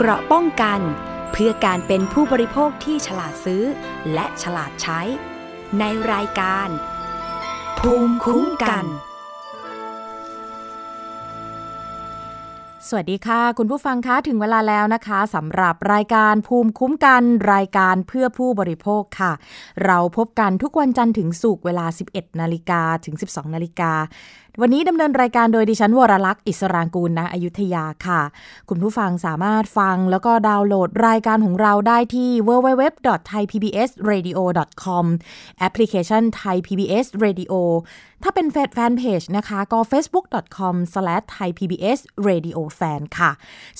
เกราะป้องกัน เพื่อการเป็นผู้บริโภคที่ฉลาดซื้อ และฉลาดใช้ ในรายการ ภูมิคุ้มกัน สวัสดีค่ะ คุณผู้ฟังคะถึงเวลาแล้วนะคะสำหรับรายการภูมิคุ้มกัน รายการเพื่อผู้บริโภคค่ะ เราพบกันทุกวันจันทร์ถึงศุกร์เวลา 11 นาฬิกาถึง 12 นาฬิกา วันนี้ดำเนินรายการโดยดิฉันวรลักษ์อิสรางกูลณอยุธยาค่ะ คุณผู้ฟังสามารถฟังแล้วก็ดาวน์โหลดรายการของเราได้ที่ www.thaipbsradio.com แอปพลิเคชัน Thai PBS Radio ถ้าเป็นแฟนเพจนะคะ ก็ facebook.com/thaipbsradiofan ค่ะ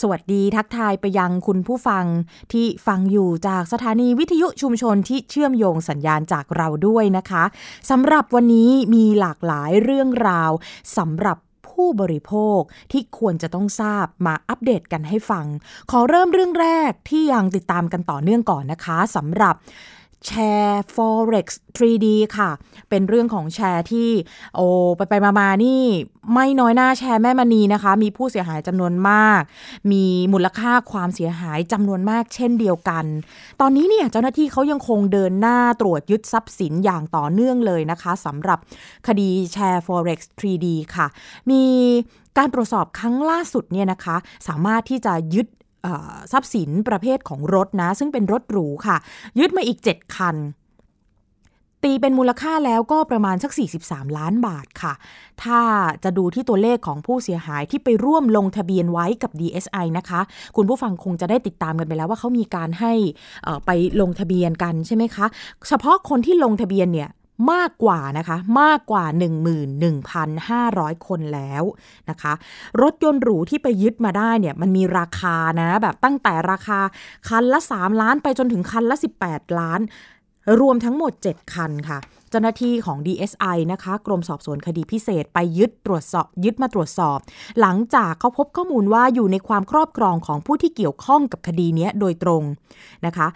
สวัสดีทักทายไปยังคุณผู้ฟังที่ฟังอยู่จากสถานีวิทยุชุมชนที่เชื่อมโยงสัญญาณจากเราด้วยนะคะสำหรับวันนี้มีหลากหลายเรื่องราวสำหรับผู้บริโภคที่ควรจะต้องทราบมาอัปเดตกันให้ฟัง ขอเริ่มเรื่องแรกที่ยังติดตามกันต่อเนื่องก่อนนะคะสำหรับ แชร์ forex 3D ค่ะ เป็นเรื่องของแชร์ที่โอ้ไปไปมามานี่ ไม่น้อยหน้าแชร์แม่มณีนะคะ มีผู้เสียหายจำนวนมาก มีมูลค่าความเสียหายจำนวนมากเช่นเดียวกัน ตอนนี้เนี่ยเจ้าหน้าที่เขายังคงเดินหน้าตรวจยึดทรัพย์สินอย่างต่อเนื่องเลยนะคะสำหรับคดีแชร์ forex 3D ค่ะ มีการตรวจสอบครั้งล่าสุดเนี่ยนะคะ สามารถที่จะยึด ทรัพย์สินประเภทของรถนะ ซึ่งเป็นรถหรูค่ะ ยึดมาอีก 7 คัน ตีเป็นมูลค่าแล้วก็ประมาณสัก 43 ล้านบาทค่ะ ถ้าจะดูที่ตัวเลขของผู้เสียหายที่ไปร่วมลงทะเบียนไว้กับ DSI นะคะ คุณผู้ฟังคงจะได้ติดตามกันไปแล้วว่าเขามีการให้ไปลงทะเบียนกันใช่ไหมคะ เฉพาะคนที่ลงทะเบียนเนี่ย มากกว่านะคะมากกว่า 11,500 คนแล้วนะคะ รถยนต์หรูที่ไปยึดมาได้เนี่ยมันมีราคานะแบบตั้งแต่ราคาคันละ 3 ล้านไปจนถึงคันละ 18 ล้าน รวมทั้งหมด 7 คันค่ะเจ้าหน้าที่ของ DSI นะคะ กรมสอบสวนคดีพิเศษไปยึดตรวจสอบยึดมาตรวจสอบ หลังจากเขาพบข้อมูลว่าอยู่ในความครอบครองของผู้ที่เกี่ยวข้องกับคดีนี้โดยตรงนะคะ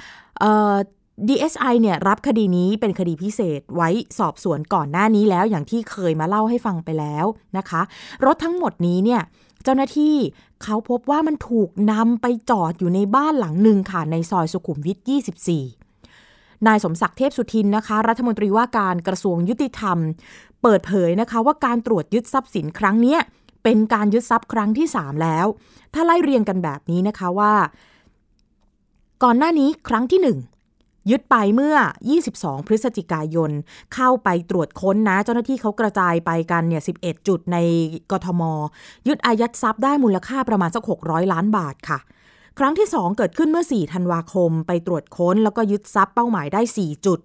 DSI เนี่ยรับคดีนี้เป็นคดีพิเศษไว้สอบสวนก่อนหน้านี้แล้วอย่างที่เคยมาเล่าให้ฟังไปแล้วนะคะ รถทั้งหมดนี้เนี่ยเจ้าหน้าที่เขาพบว่ามันถูกนำไปจอดอยู่ในบ้านหลังหนึ่งค่ะในซอยสุขุมวิท 24 นายสมศักดิ์เทพสุทินนะคะ รัฐมนตรีว่าการกระทรวงยุติธรรม เปิดเผยนะคะว่าการตรวจยึดทรัพย์สินครั้งนี้เป็นการยึดทรัพย์ครั้งที่ 3 แล้ว ถ้าไล่เรียงกันแบบนี้นะคะว่า ก่อนหน้านี้ครั้งที่1 ยึดไปเมื่อ 22 พฤศจิกายน เข้าไปตรวจค้นนะ เจ้าหน้าที่เขากระจายไปกันเนี่ย 11 จุดในกทม ยึดอายัดทรัพย์ได้มูลค่าประมาณสัก 600 ล้านบาทค่ะ ครั้งที่ 2 เกิดขึ้นเมื่อ 4 ธันวาคม ไปตรวจค้นแล้วก็ยึดทรัพย์เป้าหมายได้ 4 จุด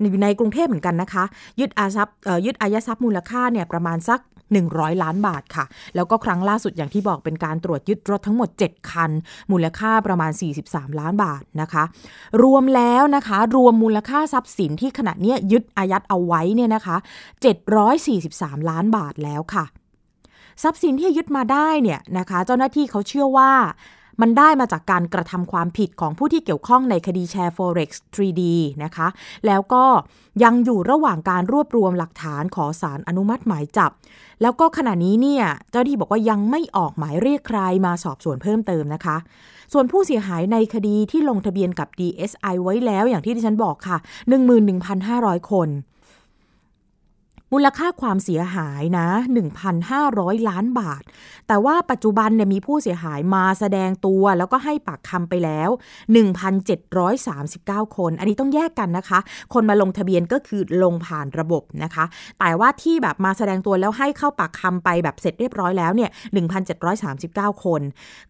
อยู่ในกรุงเทพเหมือนกันนะคะ ยึดอาทรัพย์ยึดอายัดทรัพย์มูลค่าเนี่ยประมาณสัก 100 ล้านบาทค่ะ แล้วก็ครั้งล่าสุดอย่างที่บอกเป็นการตรวจยึดรถทั้งหมด 7 คัน มูลค่าประมาณ 43 ล้านบาทนะคะ รวมแล้วนะคะ รวมมูลค่าทรัพย์สินที่ขณะนี้ยึดอายัดเอาไว้เนี่ยนะคะ 743 ล้านบาทแล้วค่ะ ทรัพย์สินที่ยึดมาได้เนี่ยนะคะ เจ้าหน้าที่เขาเชื่อว่า มันได้มาจากการกระทำความผิดของผู้ที่เกี่ยวข้องในคดีแชร์ Forex 3D นะคะ แล้วก็ยังอยู่ระหว่างการรวบรวมหลักฐานขอสารอนุมัติหมายจับ แล้วก็ขณะนี้เนี่ยเจ้าที่บอกว่ายังไม่ออกหมายเรียกใครมาสอบสวนเพิ่มเติมนะคะ ส่วนผู้เสียหายในคดีที่ลงทะเบียนกับ DSI ไว้แล้วอย่างที่ที่ฉันบอกค่ะ 11,500 คน มูลค่าความเสียหายนะ 1,500 ล้านบาท แต่ว่าปัจจุบันเนี่ยมีผู้เสียหายมาแสดงตัว แล้วก็ให้ปากคำไปแล้ว 1,739 คน อันนี้ต้องแยกกันนะคะ คนมาลงทะเบียนก็คือลงผ่านระบบนะคะ แต่ว่าที่แบบมาแสดงตัวแล้วให้เข้าปากคำไปแบบเสร็จเรียบร้อยแล้วเนี่ย 1,739 คน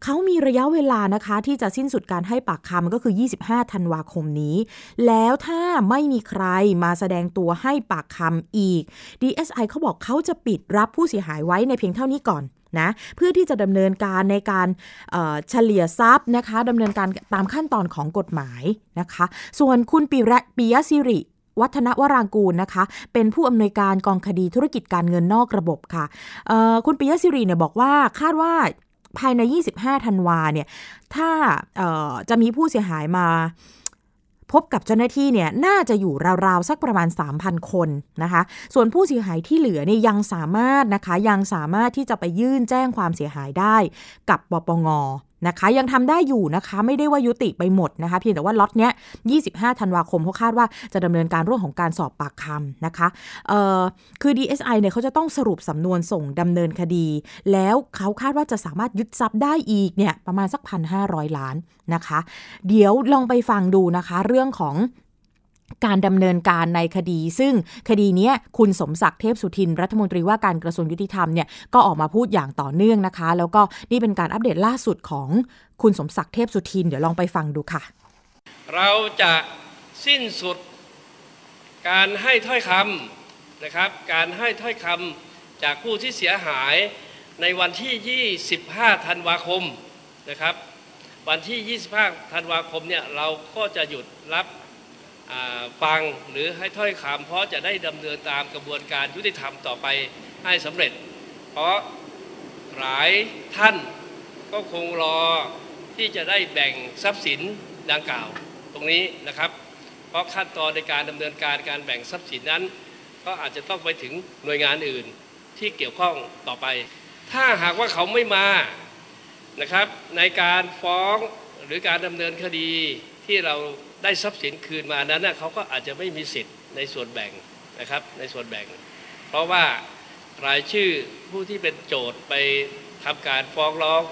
เขามีระยะเวลานะคะที่จะสิ้นสุดการให้ปากคำก็คือ 25 ธันวาคมนี้ แล้วถ้าไม่มีใครมาแสดงตัวให้ปากคำอีก DSI เขาบอกเขาจะปิดรับผู้เสียหายไว้ในเพียงเท่านี้ก่อนนะเพื่อที่จะดำเนินการในการเฉลี่ยทรัพย์นะคะดำเนินการตามขั้นตอนของกฎหมายนะคะ ส่วนคุณปีระปียสิริ วัฒนวรางกูลนะคะ เป็นผู้อำนวยการกองคดีธุรกิจการเงินนอกระบบค่ะคุณปิยสิริเนี่ยบอกว่าคาดว่าภายใน 25 ธันวาเนี่ยถ้าจะมีผู้เสียหายมา พบกับเจ้าหน้าที่เนี่ยน่าจะอยู่ราวๆสักประมาณ 3,000 คนนะคะ ส่วนผู้เสียหายที่เหลือเนี่ยยังสามารถนะคะยังสามารถที่จะไปยื่นแจ้งความเสียหายได้กับปปงนะคะ ยังทำได้อยู่นะคะ ไม่ได้ว่ายุติไปหมดนะคะ เพียงแต่ว่าล็อตเนี้ย 25 ธันวาคมเขาคาดว่าจะดำเนินการเรื่องของการสอบปากคำนะคะเอ่อคือ DSI เนี่ยเขาจะต้องสรุปสำนวนส่งดำเนินคดี แล้วเขาคาดว่าจะสามารถยึดทรัพย์ได้อีกเนี่ยประมาณสักพันห้าล้านนะคะ เดี๋ยวลองไปฟังดูนะคะ เรื่องของ การดำเนินการในคดี ซึ่งคดีนี้คุณสมศักดิ์เทพสุทิน รัฐมนตรีว่าการกระทรวงยุติธรรมเนี่ยก็ออกมาพูดอย่างต่อเนื่องนะคะ แล้วก็นี่เป็นการอัปเดตล่าสุดของคุณสมศักดิ์เทพสุทิน เดี๋ยวลองไปฟังดูค่ะ เราจะสิ้นสุด การให้ถ้อยคำนะครับ การให้ถ้อยคำจากผู้ที่เสียหายในวันที่ 25 ธันวาคมนะครับ วันที่ 25 ธันวาคมเนี่ยเราก็จะหยุดรับ ฟังหรือให้ถ้อยคำเพราะจะได้ดำเนินตามกระบวนการยุติธรรมต่อไปให้สำเร็จ เพราะหลายท่านก็คงรอที่จะได้แบ่งทรัพย์สินดังกล่าวตรงนี้นะครับ เพราะขั้นตอนในการดำเนินการการแบ่งทรัพย์สินนั้น ก็อาจจะต้องไปถึงหน่วยงานอื่นที่เกี่ยวข้องต่อไป ถ้าหากว่าเขาไม่มานะครับในการฟ้องหรือการดำเนินคดีที่เรา ได้ทรัพย์สินคืนมานั้นนะเขาก็อาจจะไม่มีสิทธิ์ในส่วนแบ่งนะครับในส่วนแบ่ง เพราะว่ารายชื่อผู้ที่เป็นโจทย์ไปทำการฟ้องร้อง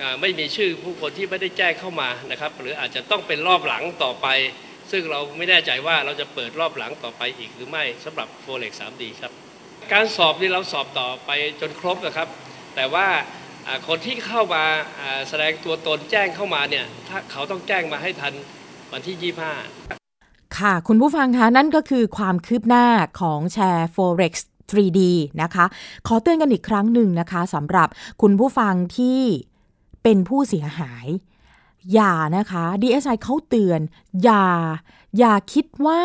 อไม่มีชื่อผู้คนที่ไม่ได้แจ้งเข้ามานะครับ หรืออาจจะต้องเป็นรอบหลังต่อไป ซึ่งเราไม่แน่ใจว่าเราจะเปิดรอบหลังต่อไปอีกหรือไม่สำหรับโฟเล็กสามดีครับ การสอบนี่เราสอบต่อไปจนครบนะครับ แต่ว่าคนที่เข้ามาแสดงตัวตนแจ้งเข้ามาเนี่ยถ้าเขาต้องแจ้งมาให้ทัน วันที่ 25 ค่ะ คุณผู้ฟังคะนั่นก็คือความคืบหน้าของแชร์ Forex 3D นะคะ ขอเตือนกันอีกครั้งหนึ่งนะคะสำหรับคุณผู้ฟังที่เป็นผู้เสียหาย อย่านะคะ DSI เขาเตือน อย่า อย่าคิดว่า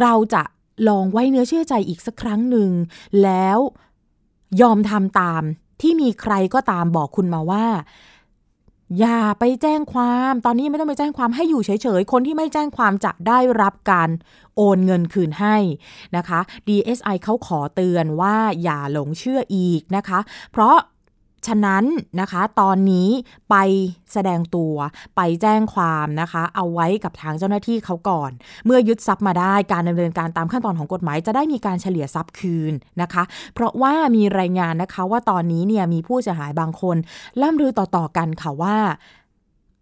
เราจะลองไว้เนื้อเชื่อใจอีกสักครั้งหนึ่ง แล้วยอมทำตามที่มีใครก็ตามบอกคุณมาว่า อย่าไปแจ้งความ ตอนนี้ไม่ต้องไปแจ้งความให้อยู่เฉยๆ คนที่ไม่แจ้งความจะได้รับการโอนเงินคืนให้นะคะ DSI เขาขอเตือนว่าอย่าหลงเชื่ออีกนะคะ เพราะ ฉะนั้นนะคะ ตอนนี้ไปแสดงตัวไปแจ้งความนะคะ เอาไว้กับทางเจ้าหน้าที่เขาก่อน เมื่อยึดทรัพย์มาได้การดำเนินการตามขั้นตอนของกฎหมาย จะได้มีการเฉลี่ยทรัพย์คืนนะคะ เพราะว่ามีรายงานนะคะว่าตอนนี้เนี่ยมีผู้เสียหายบางคนล่ำลือต่อๆกันค่ะว่า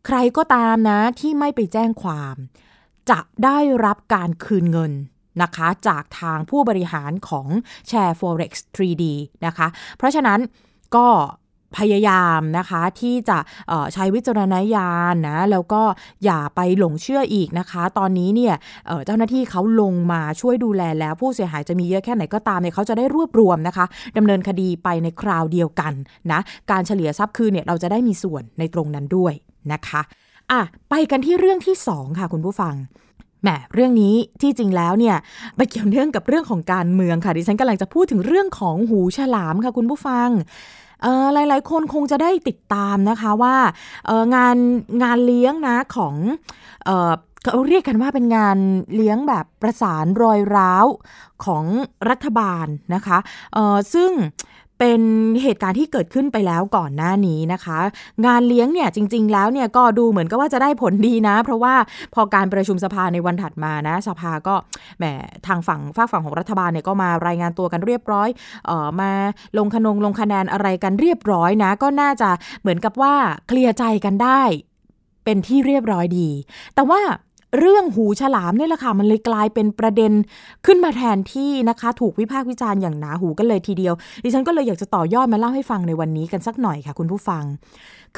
ใครก็ตามนะที่ไม่ไปแจ้งความ จะได้รับการคืนเงินนะคะจากทางผู้บริหารของ Share Forex 3D นะคะ เพราะฉะนั้นก็ พยายามนะคะที่จะใช้วิจารณญาณนะแล้วก็อย่าไปหลงเชื่ออีกนะคะ ตอนนี้เนี่ยเจ้าหน้าที่เขาลงมาช่วยดูแลแล้วผู้เสียหายจะมีเยอะแค่ไหนก็ตามเนี่ยเขาจะได้รวบรวมนะคะดำเนินคดีไปในคราวเดียวกันนะการเฉลี่ยทรัพย์คืนเนี่ยเราจะได้มีส่วนในตรงนั้นด้วยนะคะอะไปกันที่เรื่องที่ 2 ค่ะคุณผู้ฟังแหมเรื่องนี้ที่จริงแล้วเนี่ยไปเกี่ยวเนื่องกับเรื่องของการเมืองค่ะดิฉันกำลังจะพูดถึงเรื่องของหูฉลามค่ะคุณผู้ฟัง หลายๆ คนคงจะได้ติดตามนะคะว่างานงานเลี้ยงนะของเขาเรียกกันว่าเป็นงานเลี้ยงแบบประสานรอยร้าวของรัฐบาลนะคะซึ่ง เป็นเหตุการณ์ที่เกิดขึ้นไปแล้วก่อนหน้านี้นะคะ งานเลี้ยงเนี่ยจริง ๆ แล้วเนี่ยก็ดูเหมือนกับว่าจะได้ผลดีนะ เพราะว่าพอการประชุมสภาในวันถัดมานะ สภาก็แหมทางฝั่งฝากฝั่งของรัฐบาลเนี่ยก็มารายงานตัวกันเรียบร้อยเอ่อมาลงคนงลงคะแนนอะไรกันเรียบร้อยนะ ก็น่าจะเหมือนกับว่าเคลียร์ใจกันได้เป็นที่เรียบร้อยดี แต่ว่า เรื่องหูฉลามนี่แหละค่ะมันเลยกลายเป็นประเด็นขึ้นมาแทนที่นะคะ ถูกวิพากษ์วิจารณ์อย่างหนาหูกันเลยทีเดียว ดิฉันก็เลยอยากจะต่อยอดมาเล่าให้ฟังในวันนี้กันสักหน่อยค่ะคุณผู้ฟัง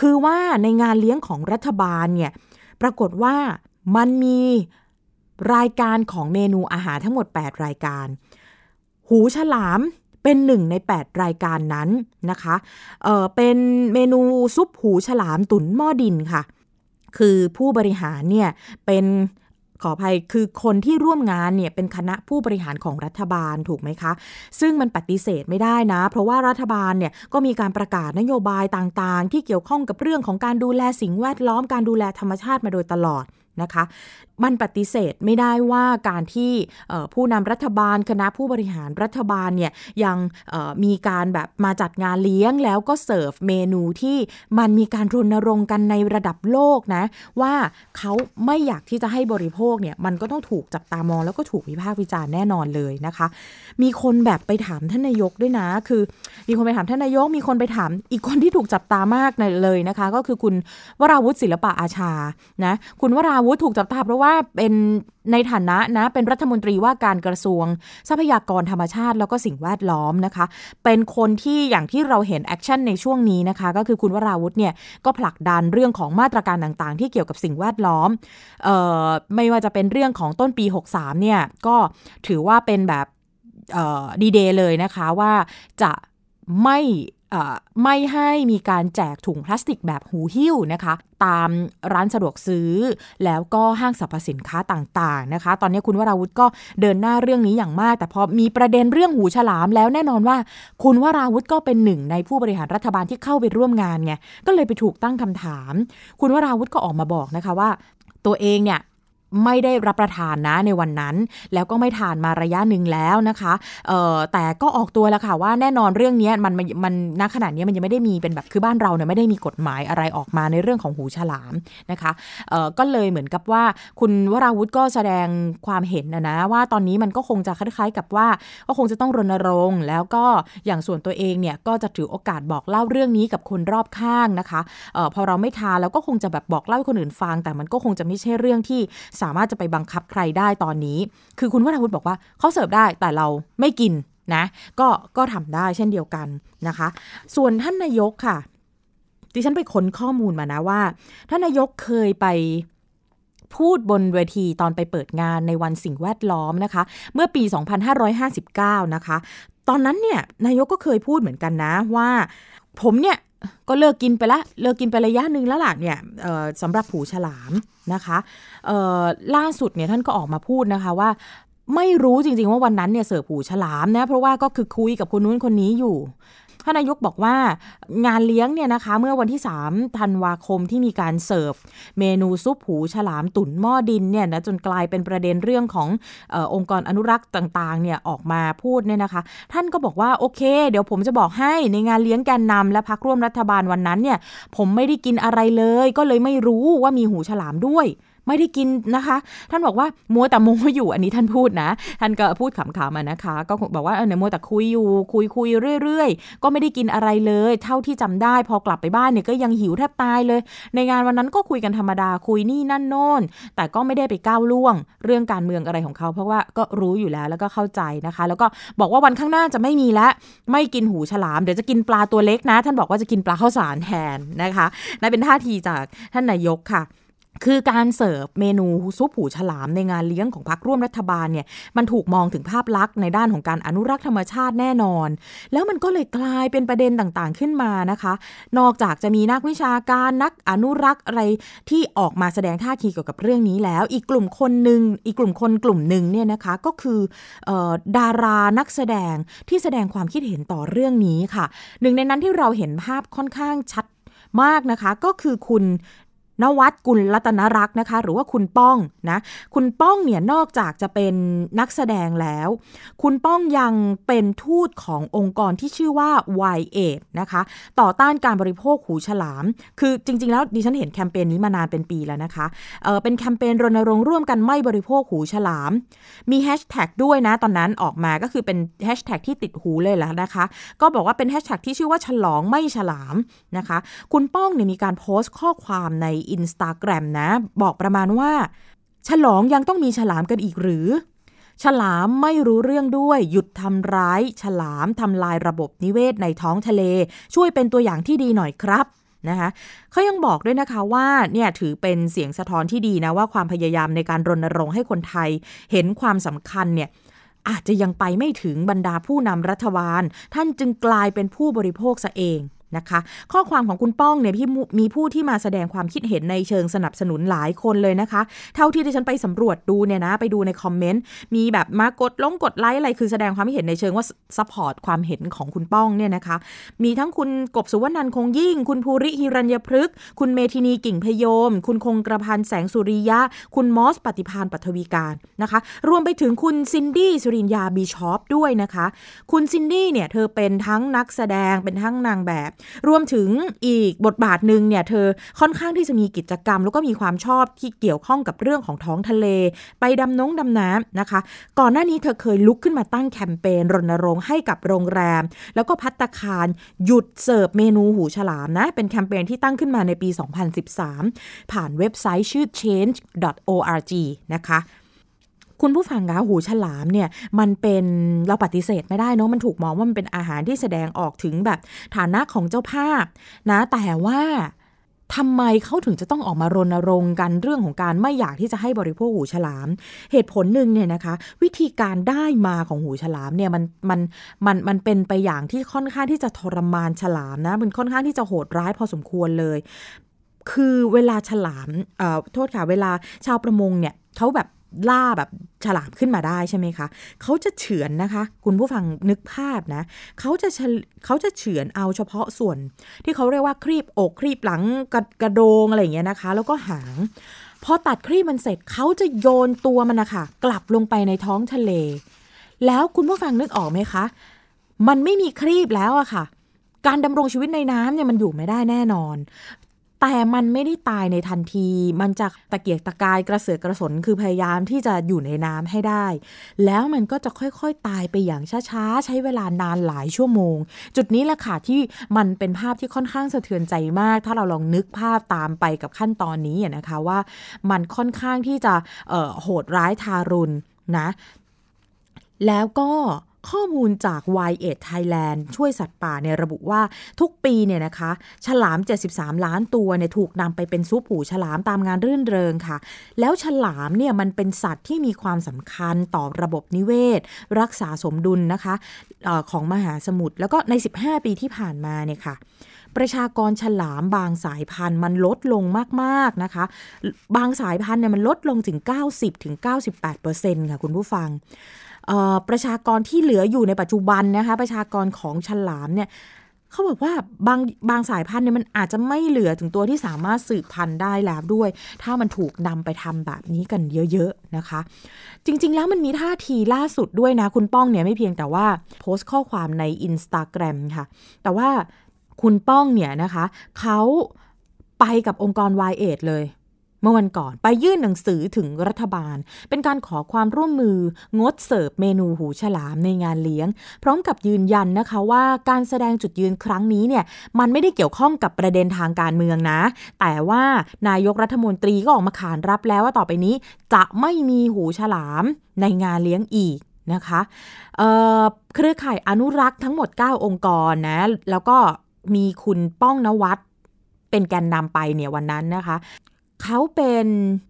คือว่าในงานเลี้ยงของรัฐบาลเนี่ยปรากฏว่ามันมีรายการของเมนูอาหารทั้งหมด 8 รายการ หูฉลามเป็นหนึ่งใน 8 รายการนั้นนะคะเเป็นเมนูซุปหูฉลามตุ๋นหม้อดินค่ะ คือผู้บริหารเนี่ยเป็นขออภัยคือคนที่ร่วมงานเนี่ยเป็นคณะผู้บริหารของรัฐบาลถูกไหมคะ ซึ่งมันปฏิเสธไม่ได้นะ เพราะว่ารัฐบาลเนี่ยก็มีการประกาศนโยบายต่างๆ ที่เกี่ยวข้องกับเรื่องของการดูแลสิ่งแวดล้อมการดูแลธรรมชาติมาโดยตลอดนะคะมันปฏิเสธไม่ได้ว่าการที่ผู้นำรัฐบาล คณะผู้บริหารรัฐบาลเนี่ยยังมีการแบบมาจัดงานเลี้ยงแล้วก็เสิร์ฟเมนูที่มันมีการรณรงค์กันในระดับโลกนะ ว่าเขาไม่อยากที่จะให้บริโภคเนี่ยมันก็ต้องถูกจับตามองแล้วก็ถูกวิพากษ์วิจารณ์แน่นอนเลยนะคะ มีคนแบบไปถามท่านนายกด้วยนะ คือ มีคนไปถามท่านนายก มีคนไปถามอีกคนที่ถูกจับตามากเลยนะคะ ก็คือคุณวราวุฒิศิลปะอาชานะคุณวราวุฒิถูกจับตาเพราะว่าว่าเป็นในฐานะนะเป็นรัฐมนตรีว่าการกระทรวง ทรัพยากรธรรมชาติแล้วก็สิ่งแวดล้อมนะคะ เป็นคนที่อย่างที่เราเห็น action ในช่วงนี้นะคะ ก็คือคุณวราวุธเนี่ยก็ผลักดันเรื่องของมาตรการต่างๆ ที่เกี่ยวกับสิ่งแวดล้อมออไม่ว่าจะเป็นเรื่องของต้นปี 63เนี่ยก็ถือว่าเป็นแบบดีเดย์เลยนะคะว่าจะไม่ ไม่ให้มีการแจกถุงพลาสติกแบบหูหิ้วนะคะ ตามร้านสะดวกซื้อ แล้วก็ห้างสรรพสินค้าต่างๆนะคะ ตอนนี้คุณวราวุธก็เดินหน้าเรื่องนี้อย่างมาก แต่พอมีประเด็นเรื่องหูฉลามแล้วแน่นอนว่า คุณวราวุธก็เป็นหนึ่ง ในผู้บริหารรัฐบาลที่เข้าไปร่วมงานไงก็เลยไปถูกตั้งคำถาม คุณวราวุธก็ออกมาบอกนะคะว่า ตัวเองเนี่ย ไม่ได้รับประทานนะในวันนั้น แล้วก็ไม่ทานมาระยะหนึ่งแล้วนะคะเอ่อแต่ก็ออกตัวแล้วค่ะว่าแน่นอนเรื่องนี้มันมันณขณะนี้มันยังไม่ได้มีเป็นแบบคือบ้านเราเนี่ยไม่ได้มีกฎหมายอะไรออกมาในเรื่องของหูฉลามนะคะเอ่อก็เลยเหมือนกับว่าคุณวราวุธก็แสดงความเห็นนะนะว่าตอนนี้มันก็คงจะคล้ายๆ กับว่าก็คงจะต้องรณรงค์ แล้วก็อย่างส่วนตัวเองเนี่ยก็จะถือโอกาสบอกเล่าเรื่องนี้กับคนรอบข้างนะคะเอ่อพอเราไม่ทานแล้วก็คงจะแบบบอกเล่าให้คนอื่นฟัง แต่มันก็คงจะไม่ใช่เรื่องที่สามารถจะไปบังคับใครได้ตอนนี้ คือคุณวัฒวุฒิบอกว่าเขาเสิร์ฟได้แต่เราไม่กินนะ ก็ก็ทำได้เช่นเดียวกันนะคะ ส่วนท่านนายกค่ะ ดิฉันไปค้นข้อมูลมานะว่า ท่านนายกเคยไปพูดบนเวทีตอนไปเปิดงานในวันสิ่งแวดล้อมนะคะ เมื่อปี 2559 นะคะ ตอนนั้นเนี่ยนายกก็เคยพูดเหมือนกันนะว่า ผมเนี่ย ก็เลิกกินไปละ เลิกกินไประยะหนึ่งแล้วล่ะเนี่ยสำหรับผูฉลามนะคะล่าสุดเนี่ยท่านก็ออกมาพูดนะคะว่าไม่รู้จริงๆว่าวันนั้นเนี่ยเสิร์ฟผูฉลามนะเพราะว่าก็คือคุยกับคนนู้นคนนี้อยู่ ท่านนายกบอกว่างานเลี้ยงเนี่ยนะคะ เมื่อวันที่3ธันวาคมที่มีการเสิร์ฟ เมนูซุปหูฉลามตุ๋นหม้อดินเนี่ยนะจนกลายเป็นประเด็นเรื่องของอองค์กรอนุรักษ์ต่างๆเนี่ยออกมาพูดเนี่ยนะคะ ท่านก็บอกว่าโอเค เดี๋ยวผมจะบอกให้ในงานเลี้ยงแกนนำและพักร่วมรัฐบาลวันนั้นเนี่ยผมไม่ได้กินอะไรเลย ก็เลยไม่รู้ว่ามีหูฉลามด้วย ไม่ได้กินนะคะ ท่านบอกว่ามัวแต่โมอยู่อันนี้ท่านพูดนะ ท่านก็พูดขำๆมานะคะ ก็บอกว่าเออเนี่ยมัวแต่คุยอยู่คุยคุยเรื่อย ๆ ก็ไม่ได้กินอะไรเลย เท่าที่จำได้ พอกลับไปบ้านเนี่ยก็ยังหิวแทบตายเลย ในงานวันนั้นก็คุยกันธรรมดาคุยนี่นั่นโน่น แต่ก็ไม่ได้ไปก้าวล่วง เรื่องการเมืองอะไรของเขา เพราะว่าก็รู้อยู่แล้วแล้วก็เข้าใจนะคะ แล้วก็บอกว่าวันข้างหน้าจะไม่มีแล้วไม่กินหูฉลามเดี๋ยวจะกินปลาตัวเล็กนะ ท่านบอกว่าจะกินปลาข้าวสารแทนนะคะนั่นเป็นท่าทีจากท่านนายกค่ะ คือการเสิร์ฟเมนูซุปหูฉลามในงานเลี้ยงของพรรคร่วมรัฐบาลเนี่ยมันถูกมองถึงภาพลักษณ์ในด้านของการอนุรักษ์ธรรมชาติแน่นอน แล้วมันก็เลยกลายเป็นประเด็นต่างๆขึ้นมานะคะ นอกจากจะมีนักวิชาการนักอนุรักษ์อะไรที่ออกมาแสดงท่าทีเกี่ยวกับเรื่องนี้แล้ว อีกกลุ่มคนหนึ่งอีกกลุ่มคนกลุ่มหนึ่งเนี่ยนะคะก็คืออดารานักแสดงที่แสดงความคิดเห็นต่อเรื่องนี้ค่ะ หนึ่งในนั้นที่เราเห็นภาพค่อนข้างชัดมากนะคะก็คือคุณ นวัดกุลรัตนรักษ์นะคะ หรือว่าคุณป้องนะคุณป้องเนี่ยนอกจากจะเป็นนักแสดงแล้ว คุณป้องยังเป็นทูตขององค์กรที่ชื่อว่า y อนะคะ ต่อต้านการบริโภคหูฉลาม คือจริง ๆ แล้วดิฉันเห็นแคมเปญนี้มานานเป็นปีแล้วนะคะเออเป็นแคมเปญรณรงค์ร่วมกันไม่บริโภคหูฉลาม มีแฮชแท็กด้วยนะตอนนั้นออกมาก็คือเป็นแฮชแท็กที่ติดหูเลยแล้วนะคะ ก็บอกว่าเป็นแฮชแท็กที่ชื่อว่าฉลองไม่ฉลามนะคะ คุณป้องเนี่ยมีการโพสต์ข้อความในอินสตาแกรมนะ บอกประมาณว่า ฉลองยังต้องมีฉลามกันอีกหรือ ฉลามไม่รู้เรื่องด้วย หยุดทำร้าย ฉลามทำลายระบบนิเวศในท้องทะเล ช่วยเป็นตัวอย่างที่ดีหน่อยครับนะคะเขายังบอกด้วยนะคะว่าเนี่ยถือเป็นเสียงสะท้อนที่ดีนะว่าความพยายามในการรณรงค์ให้คนไทย เห็นความสำคัญเนี่ยอาจจะยังไปไม่ถึงบรรดาผู้นำรัฐบาล ท่านจึงกลายเป็นผู้บริโภคซะเอง นะคะ ข้อความของคุณป้องเนี่ยพี่มีผู้ที่มาแสดงความคิดเห็นในเชิงสนับสนุนหลายคนเลยนะคะ เท่าที่ดิฉันไปสำรวจดูเนี่ยนะไปดูในคอมเมนต์มีแบบมากดลงกดไลค์อะไรคือแสดงความคิดเห็นในเชิงว่าsupport ความเห็นของคุณป้องเนี่ยนะคะ มีทั้งคุณกบสุวนันท์คงยิ่ง คุณภูริหิรัญพฤกษ์คุณเมทินีกิ่งโพยม คุณคงกะพันแสงสุริยะ คุณมอสปฏิภาณปฐวีกานต์นะคะ รวมไปถึงคุณซินดี้สิรินยาบิชอพด้วยนะคะ คุณซินดี้เนี่ยเธอเป็นทั้งนักแสดงเป็นทั้งนางแบบรวมถึงอีกบทบาทหนึ่งเนี่ยเธอค่อนข้างที่จะมีกิจกรรม แล้วก็มีความชอบที่เกี่ยวข้องกับเรื่องของท้องทะเล ไปดำน้งดำน้ำนะคะ ก่อนหน้านี้เธอเคยลุกขึ้นมาตั้งแคมเปญรณรงค์ให้กับโรงแรม แล้วก็พัตคารหยุดเสิร์ฟเมนูหูฉลามนะ เป็นแคมเปญที่ตั้งขึ้นมาในปี 2013 ผ่านเว็บไซต์ชื่อ change.org นะคะ คุณผู้ฟังคะหูฉลามเนี่ยมันเป็นเราปฏิเสธไม่ได้เนาะมันถูกมองว่ามันเป็นอาหารที่แสดงออกถึงแบบฐานะของเจ้าภาพนะแต่ว่าทำไมเขาถึงจะต้องออกมารณรงค์กันเรื่องของการไม่อยากที่จะให้บริโภคหูฉลาม เหตุผลหนึ่งเนี่ยนะคะ วิธีการได้มาของหูฉลามเนี่ยมันมันมันมันเป็นไปอย่างที่ค่อนข้างที่จะทรมานฉลามนะมันค่อนข้างที่จะโหดร้ายพอสมควรเลย คือเวลาฉลามเอ่อโทษค่ะเวลาชาวประมงเนี่ยเขาแบบ ล่าแบบฉลามขึ้นมาได้ใช่ไหมคะ เขาจะเฉือนนะคะ คุณผู้ฟังนึกภาพนะ เขาจะเขาจะเฉือนเอาเฉพาะส่วน ที่เขาเรียกว่าครีบอกครีบหลังกระกระโดงอะไรอย่างเงี้ยนะคะ แล้วก็หางพอตัดครีบมันเสร็จเขาจะโยนตัวมันนะคะกลับลงไปในท้องทะเล แล้วคุณผู้ฟังนึกออกไหมคะ มันไม่มีครีบแล้วอะค่ะ การดำรงชีวิตในน้ำเนี่ยมันอยู่ไม่ได้แน่นอน แต่มันไม่ได้ตายในทันที มันจะตะเกียกตะกายกระเสือกกระสนคือพยายามที่จะอยู่ในน้ำให้ได้ แล้วมันก็จะค่อยๆตายไปอย่างช้าๆ ใช้เวลานานหลายชั่วโมง จุดนี้แหละค่ะที่มันเป็นภาพที่ค่อนข้างสะเทือนใจมาก ถ้าเราลองนึกภาพตามไปกับขั้นตอนนี้นะคะว่ามันค่อนข้างที่จะโหดร้ายทารุณนะ แล้วก็ ข้อมูลจาก y 8 Thailand ช่วยสัตว์ป่าเนี่ยระบุว่าทุกปีเนี่ยนะคะ ฉลาม 73 ล้านตัวเนี่ยถูกนำไปเป็นซุปหูฉลามตามงานรื่นเริงค่ะ แล้วฉลามเนี่ยมันเป็นสัตว์ที่มีความสำคัญต่อระบบนิเวศ รักษาสมดุลนะคะออของมหาสมุทรแล้วก็ใน 15 ปีที่ผ่านมาเนี่ยค่ะประชากรฉลามบางสายพันธุ์มันลดลงมาก ๆ นะคะ บางสายพันธุ์เนี่ยมันลดลงถึง 90-98%ค่ะคุณผู้ฟัง ประชากรที่เหลืออยู่ในปัจจุบันนะคะประชากรของฉลามเนี่ยเขาบอกว่าบางบางสายพันธุ์เนี่ยมันอาจจะไม่เหลือถึงตัวที่สามารถสืบพันธุ์ได้แล้วด้วย ถ้ามันถูกนำไปทำแบบนี้กันเยอะๆนะคะ จริงๆแล้วมันมีท่าทีล่าสุดด้วยนะ คุณป้องเนี่ยไม่เพียงแต่ว่าโพสต์ข้อความใน Instagram ค่ะ แต่ว่าคุณป้องเนี่ยนะคะเขาไปกับองค์กร y อเลย เมื่อวันก่อนไปยื่นหนังสือถึงรัฐบาล เป็นการขอความร่วมมืองดเสิร์ฟเมนูหูฉลามในงานเลี้ยง พร้อมกับยืนยันนะคะว่าการแสดงจุดยืนครั้งนี้เนี่ยมันไม่ได้เกี่ยวข้องกับประเด็นทางการเมืองนะ แต่ว่านายกรัฐมนตรีก็ออกมาขานรับแล้วว่าต่อไปนี้จะไม่มีหูฉลามในงานเลี้ยงอีกนะคะเเครือข่ายอนุรักษ์ทั้งหมด 9 องค์กรนะแล้วก็มีคุณป้องนวัดเป็นแกนนำไปเนี่ยวันนั้นนะคะ เขาเป็น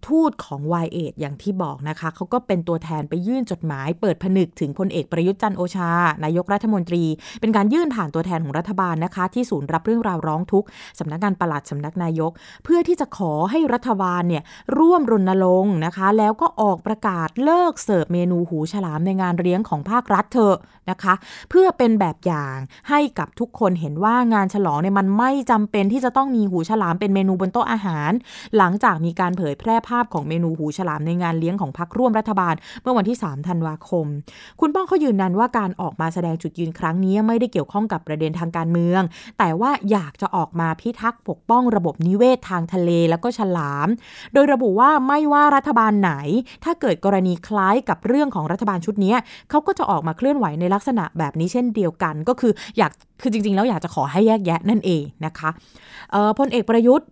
ทูตของ y ออย่างที่บอกนะคะ เขาก็เป็นตัวแทนไปยื่นจดหมาย เปิดผนึกถึงพลเอกประยุทธ์จันโอชา นายกรัฐมนตรี เป็นการยื่นผ่านตัวแทนของรัฐบาลนะคะ ที่ศูนย์รับเรื่องราวร้องทุกข์สำนักงานปลัดสำนักนายก เพื่อที่จะขอให้รัฐบาลเนี่ยร่วมรณรงค์นะคะ แล้วก็ออกประกาศเลิกเสิร์ฟเมนูหูฉลามในงานเลี้ยงของภาครัฐเถอะนะคะ เพื่อเป็นแบบอย่างให้กับทุกคนเห็นว่างานฉลองเนี่ยมันไม่จำเป็นที่จะต้องมีหูฉลามเป็นเมนูบนโต๊ะอาหาร หลังงจากมีการเผยแพร่ภาพของเมนูหูฉลามในงานเลี้ยงของพรรคร่วมรัฐบาล เมื่อวันที่ 3 ธันวาคม คุณป้องเขายืนยันว่าการออกมาแสดงจุดยืนครั้งนี้ไม่ได้เกี่ยวข้องกับประเด็นทางการเมือง แต่ว่าอยากจะออกมาพิทักษ์ปกป้องระบบนิเวศทางทะเลแล้วก็ฉลาม โดยระบุว่าไม่ว่ารัฐบาลไหน ถ้าเกิดกรณีคล้ายกับเรื่องของรัฐบาลชุดนี้เขาก็จะออกมาเคลื่อนไหวในลักษณะแบบนี้เช่นเดียวกัน ก็คืออยากคือจริงๆ แล้วอยากจะขอให้แยกแยะนั่นเองนะคะพลเอกประยุทธ์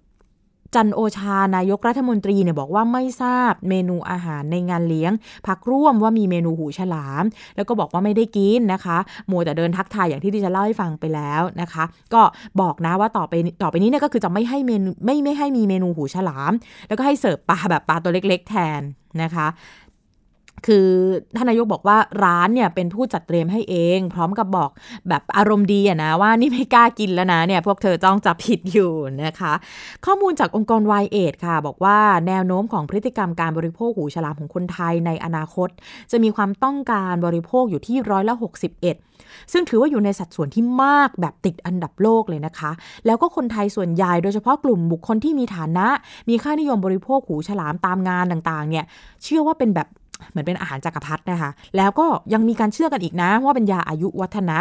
จันโอชานายกรัฐมนตรีเนี่ยบอกว่าไม่ทราบเมนูอาหารในงานเลี้ยง พักร่วมว่ามีเมนูหูฉลาม แล้วก็บอกว่าไม่ได้กินนะคะมัวแต่เดินทักทายอย่างที่ดิฉันเล่าให้ฟังไปแล้วนะคะ ก็บอกนะว่าต่อไปต่อไปนี้เนี่ยก็คือจะไม่ให้เมนูไม่ไม่ให้มีเมนูหูฉลาม แล้วก็ให้เสิร์ฟปลาแบบปลาตัวเล็ก ๆ แทนนะคะ คือท่านนายกบอกว่าร้านเนี่ยเป็นผู้จัดเตรียมให้เอง พร้อมกับบอกแบบอารมณ์ดีอะนะว่านี่ไม่กล้ากินแล้วนะเนี่ยพวกเธอจ้องจับผิดอยู่นะคะ ข้อมูลจากองค์กรวายเอดค่ะ บอกว่าแนวโน้มของพฤติกรรมการบริโภคหูฉลามของคนไทยในอนาคต จะมีความต้องการบริโภคอยู่ที่ร้อยละ61 ซึ่งถือว่าอยู่ในสัดส่วนที่มากแบบติดอันดับโลกเลยนะคะ แล้วก็คนไทยส่วนใหญ่โดยเฉพาะกลุ่มบุคคลที่มีฐานะ มีค่านิยมบริโภคหูฉลามตามงานต่างๆเนี่ยเชื่อว่าเป็นแบบ เหมือนเป็นอาหารจักรพรรดินะคะ แล้วก็ยังมีการเชื่อกันอีกนะ ว่าเป็นยาอายุวัฒนะ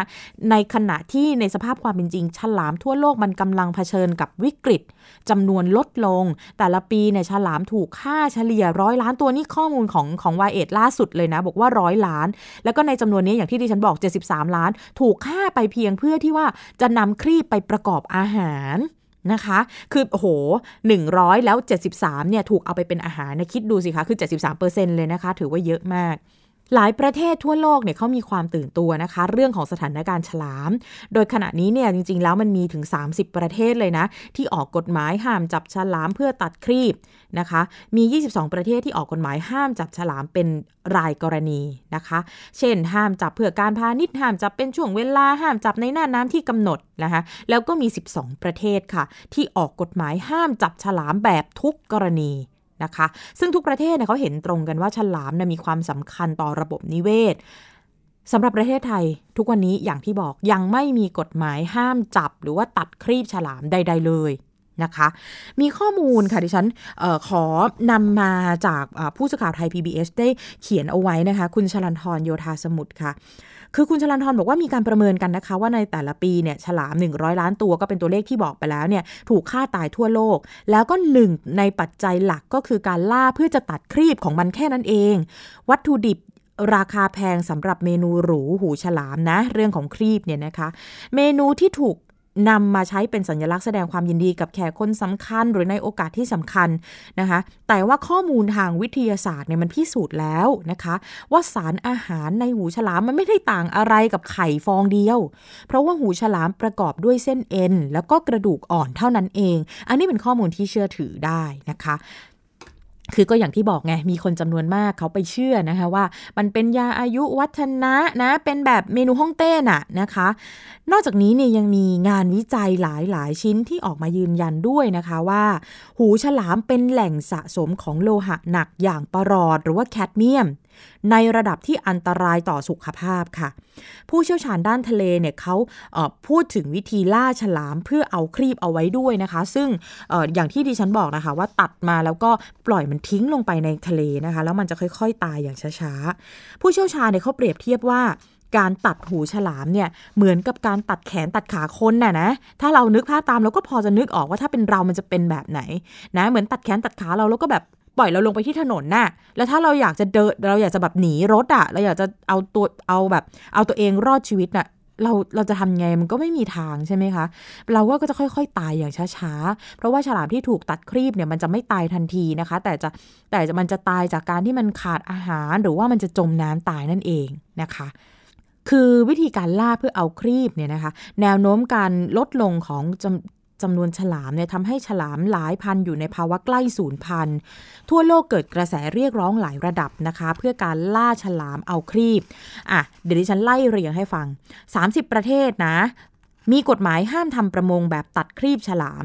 ในขณะที่ในสภาพความเป็นจริง ฉลามทั่วโลกมันกำลังเผชิญกับวิกฤตจำนวนลดลง แต่ละปีเนี่ยฉลามถูกค่าเฉลี่ยร้อยล้านตัวนี่ข้อมูลของของวายเอ็ดล่าสุดเลยนะ บอกว่าร้อยล้าน แล้วก็ในจำนวนนี้อย่างที่ดิฉันบอก 73 ล้าน ถูกค่าไปเพียงเพื่อที่ว่าจะนำครีบไปประกอบอาหาร นะคะ คือโอ้โห 100 แล้ว 73เนี่ยถูกเอาไปเป็นอาหารนะคิดดูสิคะ คือ 73%เลยนะคะ ถือว่าเยอะมาก หลายประเทศทั่วโลกเนี่ยเขามีความตื่นตัวนะคะ เรื่องของสถานการณ์ฉลาม โดยขณะนี้เนี่ยจริงๆ แล้วมันมีถึง 30 ประเทศเลยนะ ที่ออกกฎหมายห้ามจับฉลามเพื่อตัดครีบนะคะ มี 22 ประเทศที่ออกกฎหมายห้ามจับฉลามเป็นรายกรณีนะคะ เช่น ห้ามจับเพื่อการพาณิชย์ห้ามจับเป็นช่วงเวลาห้ามจับในหน้าน้ำที่กำหนดนะคะแล้วก็มี 12 ประเทศค่ะ ที่ออกกฎหมายห้ามจับฉลามแบบทุกกรณี นะคะ ซึ่งทุกประเทศเนี่ยเขาเห็นตรงกันว่าฉลามนะมีความสำคัญต่อระบบนิเวศสำหรับประเทศไทยทุกวันนี้อย่างที่บอกยังไม่มีกฎหมายห้ามจับ หรือว่าตัดครีบฉลามใด ๆ เลยนะคะ มีข้อมูลค่ะดิฉันออขอนำมาจากผู้สื่อข่าวไทย PBS ได้เขียนเอาไว้นะคะ คุณชลันทรโยธาสมุทรค่ะ คือคุณชลันทรบอกว่ามีการประเมินกันนะคะ ว่าในแต่ละปีเนี่ยฉลาม 100 ล้านตัวก็เป็นตัวเลขที่บอกไปแล้วเนี่ยถูกฆ่าตายทั่วโลก แล้วก็หนึ่งในปัจจัยหลักก็คือการล่าเพื่อจะตัดครีบของมันแค่นั้นเอง วัตถุดิบราคาแพงสำหรับเมนูหรูหูฉลามนะ เรื่องของครีบเนี่ยนะคะ เมนูที่ถูก นำมาใช้เป็นสัญลักษณ์แสดงความยินดีกับแขกคนสำคัญ หรือในโอกาสที่สำคัญนะคะ แต่ว่าข้อมูลทางวิทยาศาสตร์เนี่ยมันพิสูจน์แล้วนะคะ ว่าสารอาหารในหูฉลามมันไม่ได้ต่างอะไรกับไข่ฟองเดียว เพราะว่าหูฉลามประกอบด้วยเส้นเอ็นแล้วก็กระดูกอ่อนเท่านั้นเอง อันนี้เป็นข้อมูลที่เชื่อถือได้นะคะ คือก็อย่างที่บอกไง มีคนจำนวนมากเขาไปเชื่อนะคะว่า มันเป็นยาอายุวัฒนะนะ เป็นแบบเมนูฮ่องเต้น่ะนะคะ นอกจากนี้เนี่ยยังมีงานวิจัยหลายหลายชิ้นที่ออกมายืนยันด้วยนะคะว่า หูฉลามเป็นแหล่งสะสมของโลหะหนักอย่างปรอดหรือว่าแคดเมียมในระดับที่อันตรายต่อสุขภาพค่ะ ผู้เชี่ยวชาญด้านทะเลเนี่ยเขาเพูดถึงวิธีล่าฉลามเพื่อเอาครีบเอาไว้ด้วยนะคะ ซึ่งออย่างที่ดิฉันบอกนะคะว่าตัดมาแล้วก็ปล่อยมันทิ้งลงไปในทะเลนะคะ แล้วมันจะค่อยๆ ตายอย่างช้าๆ ผู้เชี่ยวชาญเนี่ยเขาเปรียบเทียบว่าการตัดหูฉลามเนี่ยเหมือนกับการตัดแขนตัดขาคนน่ะนะถ้าเรานึกภาพตามเราก็พอจะนึกออกว่าถ้าเป็นเรามันจะเป็นแบบไหนนะเหมือนตัดแขนตัดขาเราแล้วก็แบบ ล่อยเราลงไปที่ถนนน่ะ แล้วถ้าเราอยากจะเดินเราอยากจะแบบหนีรถอะเราอยากจะเอาตัวเอาแบบ เอาตัวเองรอดชีวิตน่ะเราเราจะทำไงมันก็ไม่มีทางใช่ไหมคะ เราก็จะค่อยๆ ตายอย่างช้าๆ เพราะว่าฉลามที่ถูกตัดครีบเนี่ยมันจะไม่ตายทันทีนะคะ แต่จะแต่มันจะตายจากการที่มันขาดอาหาร หรือว่ามันจะจมน้ำตายนั่นเองนะคะ คือวิธีการล่าเพื่อเอาครีบเนี่ยนะคะ แนวโน้มการลดลงของจ จำนวนฉลามเนี่ยทำให้ฉลามหลายพันอยู่ในภาวะใกล้สูญพันธุ์ทั่วโลกเกิดกระแสเรียกร้องหลายระดับนะคะ เพื่อการล่าฉลามเอาครีบอะเดี๋ยวดิฉันไล่เรียงให้ฟัง 30 ประเทศนะ มีกฎหมายห้ามทำประมงแบบตัดครีบฉลาม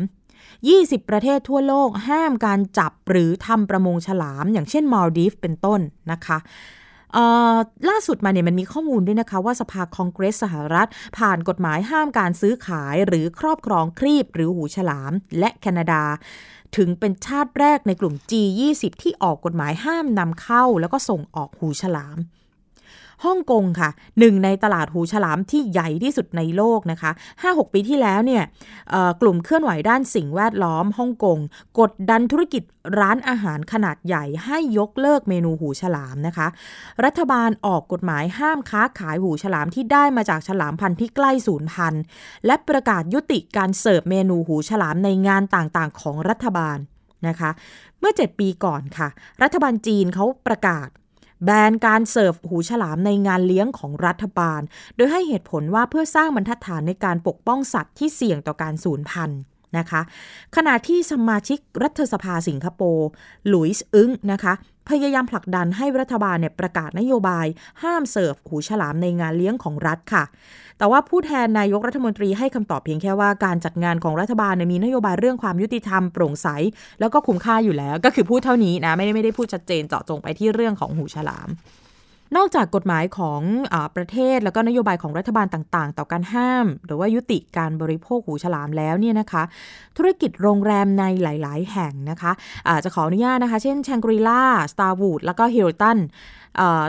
20 ประเทศทั่วโลกห้ามการจับหรือทำประมงฉลาม อย่างเช่นมาลดีฟเป็นต้นนะคะ ล่าสุดมาเนี่ยมันมีข้อมูลด้วยนะคะว่าสภาคองเกรสสหรัฐ ผ่านกฎหมายห้ามการซื้อขายหรือครอบครองครีบหรือหูฉลาม และแคนาดา ถึงเป็นชาติแรกในกลุ่ม G20 ที่ออกกฎหมายห้ามนำเข้า แล้วก็ส่งออกหูฉลาม ฮ่องกงค่ะหนึ่งในตลาดหูฉลามที่ใหญ่ที่สุดในโลกนะคะ 5-6 ปีที่แล้วเนี่ยกลุ่มเคลื่อนไหวด้านสิ่งแวดล้อมฮ่องกง กดดันธุรกิจร้านอาหารขนาดใหญ่ให้ยกเลิกเมนูหูฉลามนะคะ รัฐบาลออกกฎหมายห้ามค้าขายหูฉลามที่ได้มาจากฉลามพันธุ์ที่ใกล้สูญพันธุ์ และประกาศยุติการเสิร์ฟเมนูหูฉลามในงานต่างๆ ของรัฐบาลนะคะ เมื่อ 7 ปีก่อนค่ะ รัฐบาลจีนเขาประกาศ แบนการเสิร์ฟหูฉลามในงานเลี้ยงของรัฐบาล โดยให้เหตุผลว่าเพื่อสร้างบรรทัดฐานในการปกป้องสัตว์ที่เสี่ยงต่อการสูญพันธุ์นะคะ ขณะที่สมาชิกรัฐสภาสิงคโปร์ หลุยส์อึ้งนะคะ พยายามผลักดันให้รัฐบาลเนี่ยประกาศนโยบาย ห้ามเสิร์ฟหูฉลามในงานเลี้ยงของรัฐค่ะ แต่ว่าผู้แทนนายกรัฐมนตรีให้คำตอบเพียงแค่ว่าการจัดงานของรัฐบาลมีนโยบายเรื่องความยุติธรรมโปร่งใส แล้วก็คุ้มค่าอยู่แล้ว ก็คือพูดเท่านี้นะไม่ได้ไม่ได้พูดชัดเจนเจาะจงไปที่เรื่องของหูฉลาม นอกจากกฎหมายของอประเทศแล้วก็นโยบายของรัฐบาลต่างๆ ต่อการห้าม หรือว่ายุติการบริโภคหูฉลามแล้วเนี่ยนะคะ ธุรกิจโรงแรมในหลาย ๆ แห่งนะคะจะขออนุญาตนะคะ เช่น Shangri-La Starwood แล้วก็ Hilton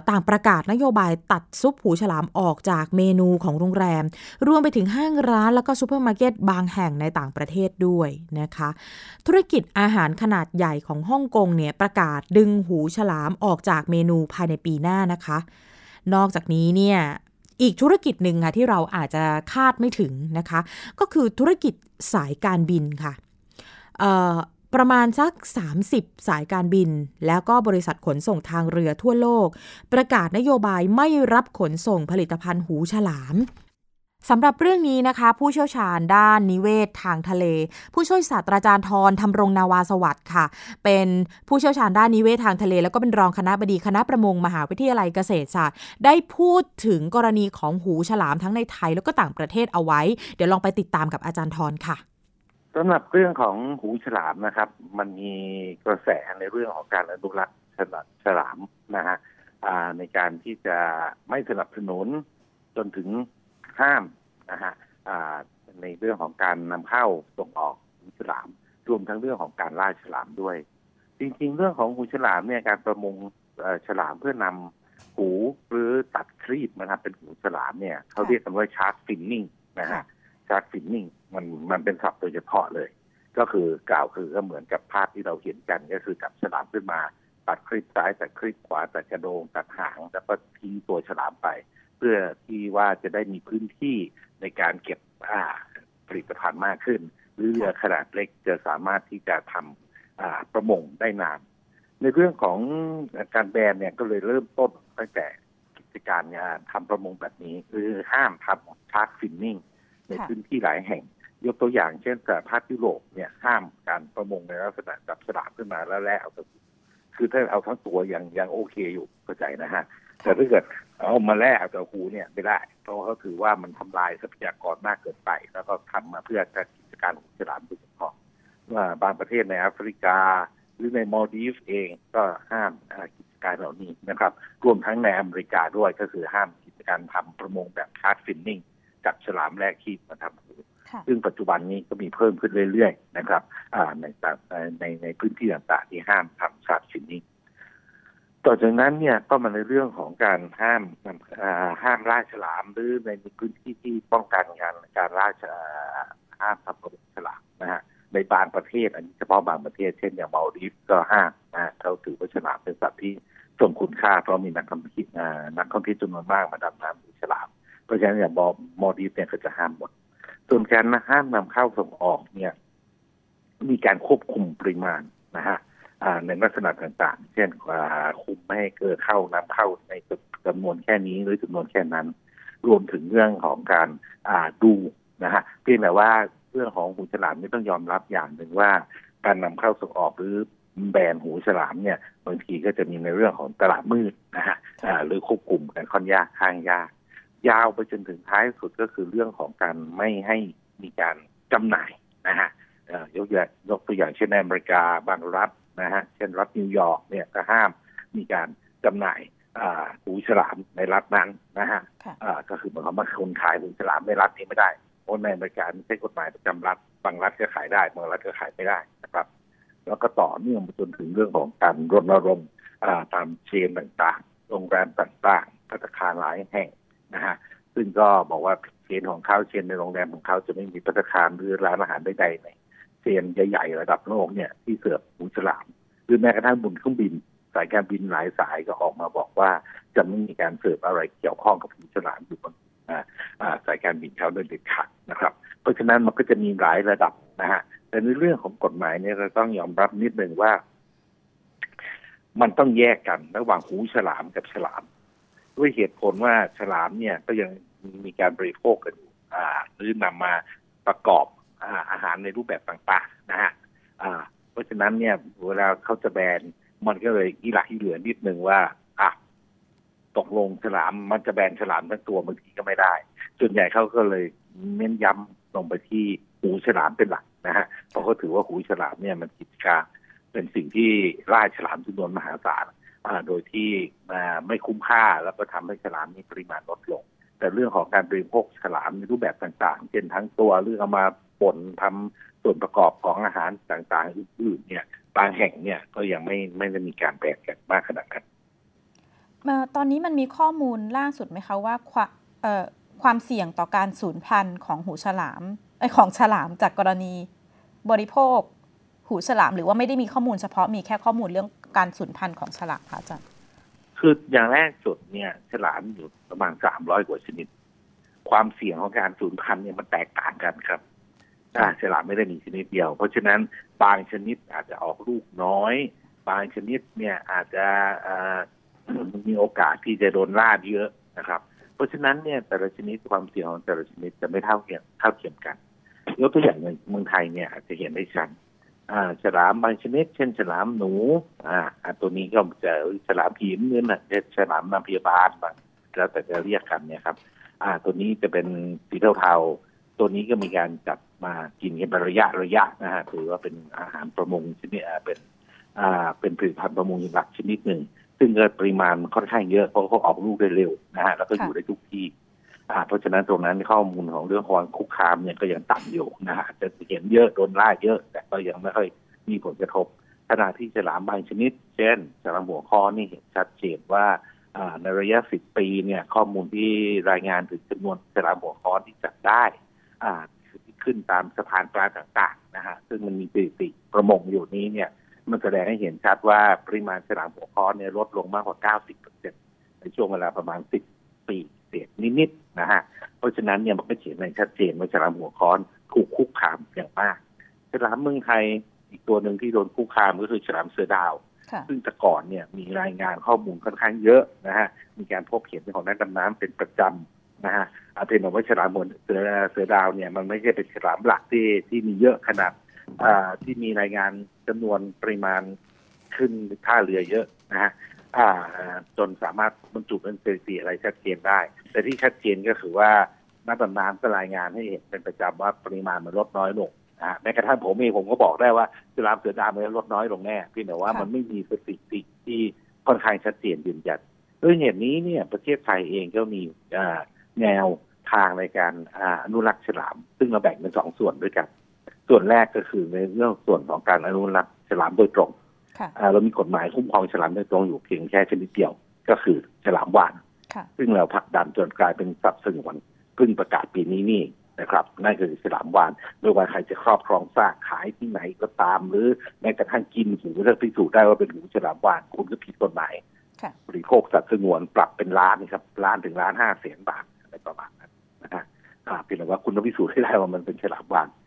ต่างประกาศนโยบายตัดซุปหูฉลามออกจากเมนูของโรงแรม รวมไปถึงห้างร้านแล้วก็ซูเปอร์มาร์เก็ตบางแห่งในต่างประเทศด้วยนะคะ ธุรกิจอาหารขนาดใหญ่ของฮ่องกงเนี่ยประกาศดึงหูฉลามออกจากเมนูภายในปีหน้านะคะ นอกจากนี้เนี่ยอีกธุรกิจหนึ่งค่ะที่เราอาจจะคาดไม่ถึงนะคะ ก็คือธุรกิจสายการบินค่ะ ประมาณสัก 30 สายการบิน แล้วก็บริษัทขนส่งทางเรือทั่วโลก ประกาศนโยบายไม่รับขนส่งผลิตภัณฑ์หูฉลามสำหรับเรื่องนี้นะคะ ผู้เชี่ยวชาญด้านนิเวศทางทะเล ผู้ช่วยศาสตราจารย์ทรทำรงนาวาสวัสดิ์ค่ะ เป็นผู้เชี่ยวชาญด้านนิเวศทางทะเล แล้วก็เป็นรองคณะบดีคณะประมงมหาวิทยาลัยเกษตรศาสตร์ ได้พูดถึงกรณีของหูฉลามทั้งในไทยแล้วก็ต่างประเทศเอาไว้ เดี๋ยวลองไปติดตามกับอาจารย์ทรค่ะ สำหรับเรื่องของหูฉลามนะครับ มันมีกระแสในเรื่องของการอนุรักษ์ฉลามนะฮะในการที่จะไม่สนับสนุนจนถึงห้ามนะฮะในเรื่องของการนำเข้าส่งออกหูฉลาม รวมทั้งเรื่องของการล่าฉลามด้วย จริงๆ เรื่องของหูฉลามเนี่ยการประมงฉลามเพื่อนำหูหรือตัดครีบนะครับเป็นหูฉลามเนี่ยเขาเรียกกันว่า shark finning นะฮะ shark finning มันมันเป็นศัพท์โดยเฉพาะเลย ก็คือกล่าวคือก็เหมือนกับภาพที่เราเห็นกันก็คือจับฉลามขึ้นมาตัดครีบซ้ายตัดครีบขวาตัดกระโดงตัดหางแล้วก็ทิ้งตัวฉลามไป เพื่อที่ว่าจะได้มีพื้นที่ในการเก็บผลิตภัณฑ์มากขึ้น หรือเรือขนาดเล็กจะสามารถที่จะทำประมงได้นาน ในเรื่องของการแบนเนี่ยก็เลยเริ่มต้นตั้งแต่กิจการงานทำประมงแบบนี้ คือห้ามทำชาร์กฟินนิ่ง ในพื้นที่หลายแห่ง ยกตัวอย่างเช่นแต่ภาคยุโรปเนี่ยห้ามการประมงในลักษณะจับสลามขึ้นมาแล้วแล่เอาตัวคือถ้าเอาทั้งตัวยังยังโอเคอยู่เข้าใจนะฮะ แต่ถ้าเกิดเอามาแล่เอาตัวหูเนี่ยไม่ได้เพราะเขาถือว่ามันทำลายทรัพยากรมากเกินไป แล้วก็ทำมาเพื่อการกิจการของฉลามโดยเฉพาะว่าบางประเทศในแอฟริกา หรือในมัลดีฟส์เองก็ห้ามกิจการเหล่านี้นะครับ รวมทั้งในอเมริกาด้วยก็คือห้ามกิจการทำประมงแบบ shark finning จับฉลามแล่ครีบมาทำหูซึ่งปัจจุบันนี้ก็มีเพิ่มขึ้นเรื่อยๆนะครับในในในพื้นที่ต่างๆที่ห้ามทำสัตว์ชนิดต่อจากนั้นเนี่ยก็มาในเรื่องของการห้ามห้ามล่าฉลามหรือในพื้นที่ที่ป้องกันการการล่าห้ามทำกระฉลามนะฮะในบางประเทศ อันนี้เฉพาะบางประเทศเช่นอย่างมาลดีฟก็ห้ามนะเขาถือว่าฉลามเป็นสัตว์ที่ทรงคุณค่าเพราะมีนักท่องเที่ยวนักท่องเที่ยวจำนวนมากมาดำน้ำดูฉลาม เพราะฉะนั้นอย่างบอมอดีฟเนี่ยก็จะห้ามหมด ส่วนการห้ามนำเข้าส่งออกเนี่ย มีการควบคุมปริมาณนะฮะในลักษณะต่างๆ เช่นคุมไม่ให้เกิดเข้านำเข้าในจำนวนแค่นี้หรือจำนวนแค่นั้น รวมถึงเรื่องของการดูนะฮะเพียงแต่ว่าเรื่องของหูฉลามนี่ต้องยอมรับอย่างหนึ่งว่า การนำเข้าส่งออกหรือแบนหูฉลามเนี่ยบางทีก็จะมีในเรื่องของตลาดมืดนะฮะหรือควบคุมกันค่อนยากข้างยาก ยาวไปจนถึงท้ายสุดก็คือเรื่องของการไม่ให้มีการจำหน่ายนะฮะยกอย่างยกตัวอย่างเช่นในอเมริกาบางรัฐนะฮะเช่นรัฐนิวยอร์กเนี่ยก็ห้ามมีการจำหน่ายหูฉลามในรัฐนั้นนะฮะก็คือหมายความว่าคนขายหูฉลามในรัฐนี้ไม่ได้เพราะในอเมริกาไม่ใช่กฎหมายประจำรัฐบางรัฐก็ขายได้บางรัฐก็ขายไม่ได้นะครับ แล้วก็ต่อเนื่องไปจนถึงเรื่องของการรณรงค์ตามเชนต่างๆ โรงแรมต่างๆพัตคารหลายแห่ง นะฮะซึ่งก็บอกว่าเชนของเขาเชนในโรงแรมของเขาจะไม่มีพัตคารหรือร้านอาหารใดๆในเชนใหญ่ๆระดับโลกเนี่ยที่เสิร์ฟหมูฉลาม หรือแม้กระทั่งบนเครื่องบิน สายการบินหลายสายก็ออกมาบอกว่าจะไม่มีการเสิร์ฟอะไรเกี่ยวข้องกับหมูฉลามอยู่บนสายการบินเขาโดยเด็ดขาดนะครับ เพราะฉะนั้นมันก็จะมีหลายระดับนะฮะแต่ในเรื่องของกฎหมายเนี่ยเราต้องยอมรับนิดหนึ่งว่า มันต้องแยกกันระหว่างหูฉลามกับฉลาม ด้วยเหตุผลว่าฉลามเนี่ยก็ยังมีการบริโภคกันอยู่หรือนำมาประกอบอาหารในรูปแบบต่างๆนะฮะเพราะฉะนั้นเนี่ยเวลาเขาจะแบนมันก็เลยอีหลักอีเหลือนิดนึงว่าอะตกลงฉลามมันจะแบนฉลามทั้งตัวบางทีก็ไม่ได้ ส่วนใหญ่เขาก็เลยเน้นย้ำลงไปที่หูฉลามเป็นหลักนะฮะเพราะเขาถือว่าหูฉลามเนี่ยมันกิจการเป็นสิ่งที่ล่าฉลามจำนวนมหาศาล โดยที่มาไม่คุ้มค่าแล้วก็ทำให้ฉลามมีปริมาณลดลง แต่เรื่องของการบริโภคฉลามในรูปแบบต่างๆ เช่นทั้งตัวหรือเอามาป่นทำส่วนประกอบของอาหารต่างๆอื่นๆเนี่ยบางแห่งเนี่ยก็ยังไม่ไม่ได้มีการแบ่งกันมากขนาดนั้นตอนนี้มันมีข้อมูลล่าสุดไหมคะว่าความเอ่อความเสี่ยงต่อการสูญพันธุ์ของหูฉลามไอของฉลามจากกรณีบริโภค หูฉลามหรือว่าไม่ได้มีข้อมูลเฉพาะมีแค่ข้อมูลเรื่อง การสูญพันธุ์ของฉลามคะอาจารย์คืออย่างแรกสุดเนี่ย ฉลามอยู่ประมาณสามร้อยกว่าชนิด ความเสี่ยงของการสูญพันธุ์เนี่ยมันแตกต่างกันครับอ่าฉลามไม่ได้มีชนิดเดียว เพราะฉะนั้นบางชนิดอาจจะออกลูกน้อย บางชนิดเนี่ยอาจจะมีโอกาสที่จะโดนล่าเยอะนะครับ เพราะฉะนั้นเนี่ยแต่ละชนิดความเสี่ยงของแต่ละชนิดจะไม่เท่าเทียมเท่าเทียมกันยกตัวอย่างในเมืองไทยเนี่ยอาจจะเห็นได้ชัด อ่าฉลามบางชนิด เช่นฉลามหนู อ่าตัวนี้ก็จะฉลามหินเนี่ยนะเช่นฉลามน้ำพยาบาลบางแล้วแต่จะเรียกกันเนี่ยครับ อ่า ตัวนี้จะเป็นสีเทาๆตัวนี้ก็มีการจับมากินกันเป็นระยะระยะนะฮะถือว่าเป็นอาหารประมงชนิดอ่าเป็นอ่าเป็นผลิตภัณฑ์ประมงหลักชนิดหนึ่งซึ่งก็ปริมาณค่อนข้างเยอะเพราะเขาออกลูกได้เร็วนะฮะแล้วก็อยู่ได้ทุกที่ เพราะฉะนั้นตรงนั้นข้อมูลของเรื่องความคุกคามเนี่ยก็ยังต่ำอยู่นะฮะจะเห็นเยอะโดนล่าเยอะ แต่ก็ยังไม่ค่อยมีผลกระทบขณะที่ฉลามบางชนิด เช่นฉลามหัวคอนี่เห็นชัดเจนว่าอ่าในระยะสิบปีเนี่ยข้อมูลที่รายงานถึงจำนวนฉลามหัวคอที่จับได้อ่าที่ขึ้นตามสะพานปลาต่างๆนะฮะซึ่งมันมีสถิติประมงอยู่นี้เนี่ยมันแสดงให้เห็นชัดว่าปริมาณฉลามหัวค้อนเนี่ยลดลงมากกว่า 90%ในช่วงเวลาประมาณ 10 ปี เศษนิดๆนะฮะเพราะฉะนั้นเนี่ยมันก็เขียนในชัดเจนว่าฉลามหัวค้อนถูกคุกคามอย่างมากฉลามเมืองไทยอีกตัวหนึ่งที่โดนคุกคามก็คือฉลามเสือดาวค่ะซึ่งแต่ก่อนเนี่ยมีรายงานข้อมูลค่อนข้างเยอะนะฮะมีการพบเห็นของนักดำน้ำเป็นประจำนะฮะอาเป็นบอกว่าฉลามบนเสือเสือดาวเนี่ยมันไม่ใช่เป็นฉลามหลักที่ที่มีเยอะขนาดอ่าที่มีรายงานจำนวนปริมาณขึ้นท่าเรือเยอะนะฮะอ่า จนสามารถบรรจุเป็นสถิติอะไรชัดเจนได้ แต่ที่ชัดเจนก็คือว่านักดำน้ำก็รายงานให้เห็นเป็นประจำว่าปริมาณมันลดน้อยลงนะฮะแม้กระทั่งผมเองผมก็บอกได้ว่าฉลามเสือดาวมันลดน้อยลงแน่เพียงแต่ว่ามันไม่มีสถิติที่ค่อนข้างชัดเจนยืนยันด้วยเหตุนี้เนี่ยประเทศไทยเองก็มีแนวทางในการอนุรักษ์ฉลาม ซึ่งเราแบ่งเป็นสองส่วนด้วยกัน ส่วนแรกก็คือในเรื่องส่วนของการอนุรักษ์ฉลามโดยตรง เรามีกฎหมายคุ้มครองฉลามโดยตรงอยู่เพียงแค่ชนิดเดียวก็คือฉลามวาฬค่ะซึ่งเราผลักดันจนกลายเป็นสัตว์สงวนเพิ่งประกาศปีนี้นี่นะครับนั่นคือฉลามวาฬไม่ว่าใครจะครอบครองซากขายที่ไหนก็ตาม หรือแม้กระทั่งกินหูถ้าพิสูจน์ได้ว่าเป็นหูฉลามวาฬคุณก็ผิดกฎหมายค่ะบริโภคสัตว์สงวนปรับเป็นล้านนะครับล้านถึงล้านห้าแสนบาทอะไรประมาณนั้นนะฮะอ่าเพียงแต่ว่าคุณต้องพิสูจน์ให้ได้ว่ามันเป็นฉลามวาฬอืมอ่า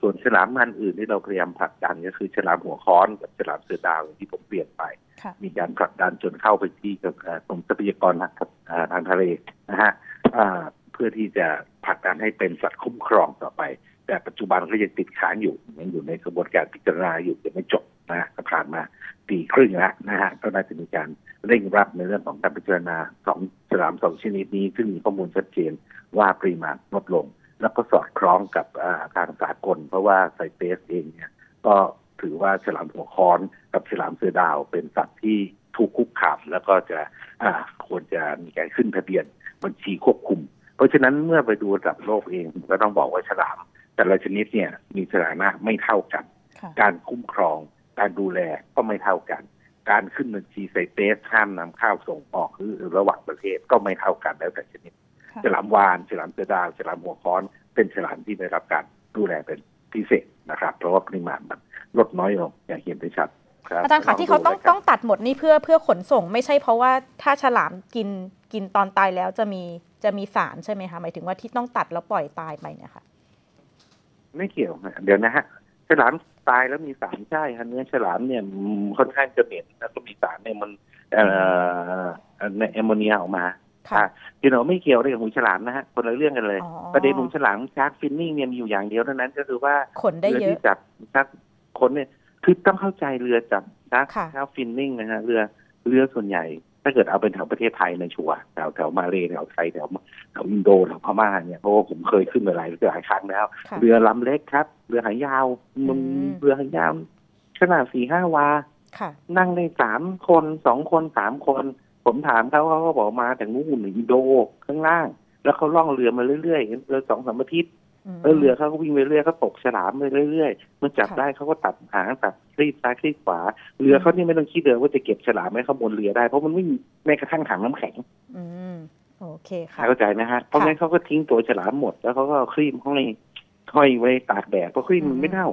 ส่วนฉลามพันธุ์อื่นที่เราพยายามผลักดันก็คือฉลามหัวค้อนกับฉลามเสือดาวอย่างที่ผมเปลี่ยนไปค่ะมีการผลักดันจนเข้าไปที่กับเอ่อกรมทรัพยากรทางอ่าทางทะเลนะฮะอ่าเพื่อที่จะผลักดันให้เป็นสัตว์คุ้มครองต่อไป แต่ปัจจุบันก็ยังติดค้างอยู่ยังอยู่ในกระบวนการพิจารณาอยู่ยังไม่จบนะฮะก็ผ่านมาปีครึ่งแล้วนะฮะก็น่าจะมีการเร่งรัดในเรื่องของการพิจารณาสองฉลามสองชนิดนี้ ซึ่งมีข้อมูลชัดเจนว่าปริมาณลดลง แล้วก็สอดคล้องกับอ่าทางสากล เพราะว่าไซเตสเองเนี่ยก็ถือว่าฉลามหัวค้อนกับฉลามเสือดาว เป็นสัตว์ที่ถูกคุกคามแล้วก็จะอ่าควรจะมีการขึ้นทะเบียนบัญชีควบคุม เพราะฉะนั้นเมื่อไปดูระดับโลกเองก็ต้องบอกว่าฉลาม แต่ละชนิดเนี่ยมีสถานะไม่เท่ากันค่ะการคุ้มครอง การดูแลก็ไม่เท่ากัน การขึ้นบัญชีไซเตสห้ามนำข้าวส่งออกหรือระหว่างประเทศก็ไม่เท่ากันแล้วแต่ชนิดค่ะ ฉลามวานฉลามเสือดาวฉลามหัวค้อน เป็นฉลามที่ได้รับการดูแลเป็นพิเศษนะครับ เพราะว่าปริมาณมันลดน้อยลงอย่างเห็นได้ชัดครับอาจารย์คะที่เขาต้องลดูแล้วกันต้องตัดหมดนี่เพื่อเพื่อขนส่งไม่ใช่เพราะว่าถ้าฉลามกินกินตอนตายแล้วจะมีจะมีสารใช่ไหมคะหมายถึงว่าที่ต้องตัดแล้วปล่อยตายไปเนี่ยค่ะไม่เกี่ยวฮะเดี๋ยวนะฮะฉลามตายแล้วมีสารใช่ฮะเนื้อฉลามเนี่ยอืมค่อนข้างจะเหม็นแล้วก็มีสารเนี่ยมันเอ่อในแอมโมเนียออกมา ค่ะพี่หนูไม่เกี่ยวเลยกับหูฉลามนะฮะคนละเรื่องกันเลยอ๋อประเด็นหูฉลามชาร์กฟินนิ่งเนี่ยมีอยู่อย่างเดียวเท่านั้นก็คือว่าขนได้เยรืออะที่จับชักคนเนี่ยคือต้องเข้าใจเรือจับช้าค่ะช้าฟินนิ่งนะฮะเรือเรือส่วนใหญ่ ถ้าเกิดเอาเป็นแถวประเทศไทยในยชัวร์แถวแถวมาเลแถวไทยแถวแถวอินโดแถวพม่าเนี่ยเพราะว่าผมเคยขึ้นมาหลายหลายครั้งแล้วค่ะเรือลำเล็กครับ เรือหางยาวมันอืมเรือหางยาวขนาดสี่ห้าวาค่ะนั่งได้สามคนสองคนสามคน ผมถามเขาเขาก็บอกมาจากนู่นอินโดข้างล่าง แล้วเขาล่องเรือมาเรื่อยๆเรือสองสามอาทิตย์มแล้วเรือเขาก็วิ่งไปเรื่อยเขาตกฉลามไปเรื่อยๆเมื่อจับค่ะได้เขาก็ตัดหางตัดคลีบซ้ายคลีบขวาเรือเขานี่ไม่ต้องคิดเลยว่าจะเก็บฉลามไว้ข้างบนเรือได้เพราะมันไม่มีแม้กระทั่งถังน้ำแข็งอืมโอเคค่ะเข้าใจนะฮะเพราะงั้นเขาก็ทิ้งตัวฉลามหมดแล้วเขาก็เอาครีมห้อยห้อยไว้ตากแดดเพราะครีมมันไม่เน่า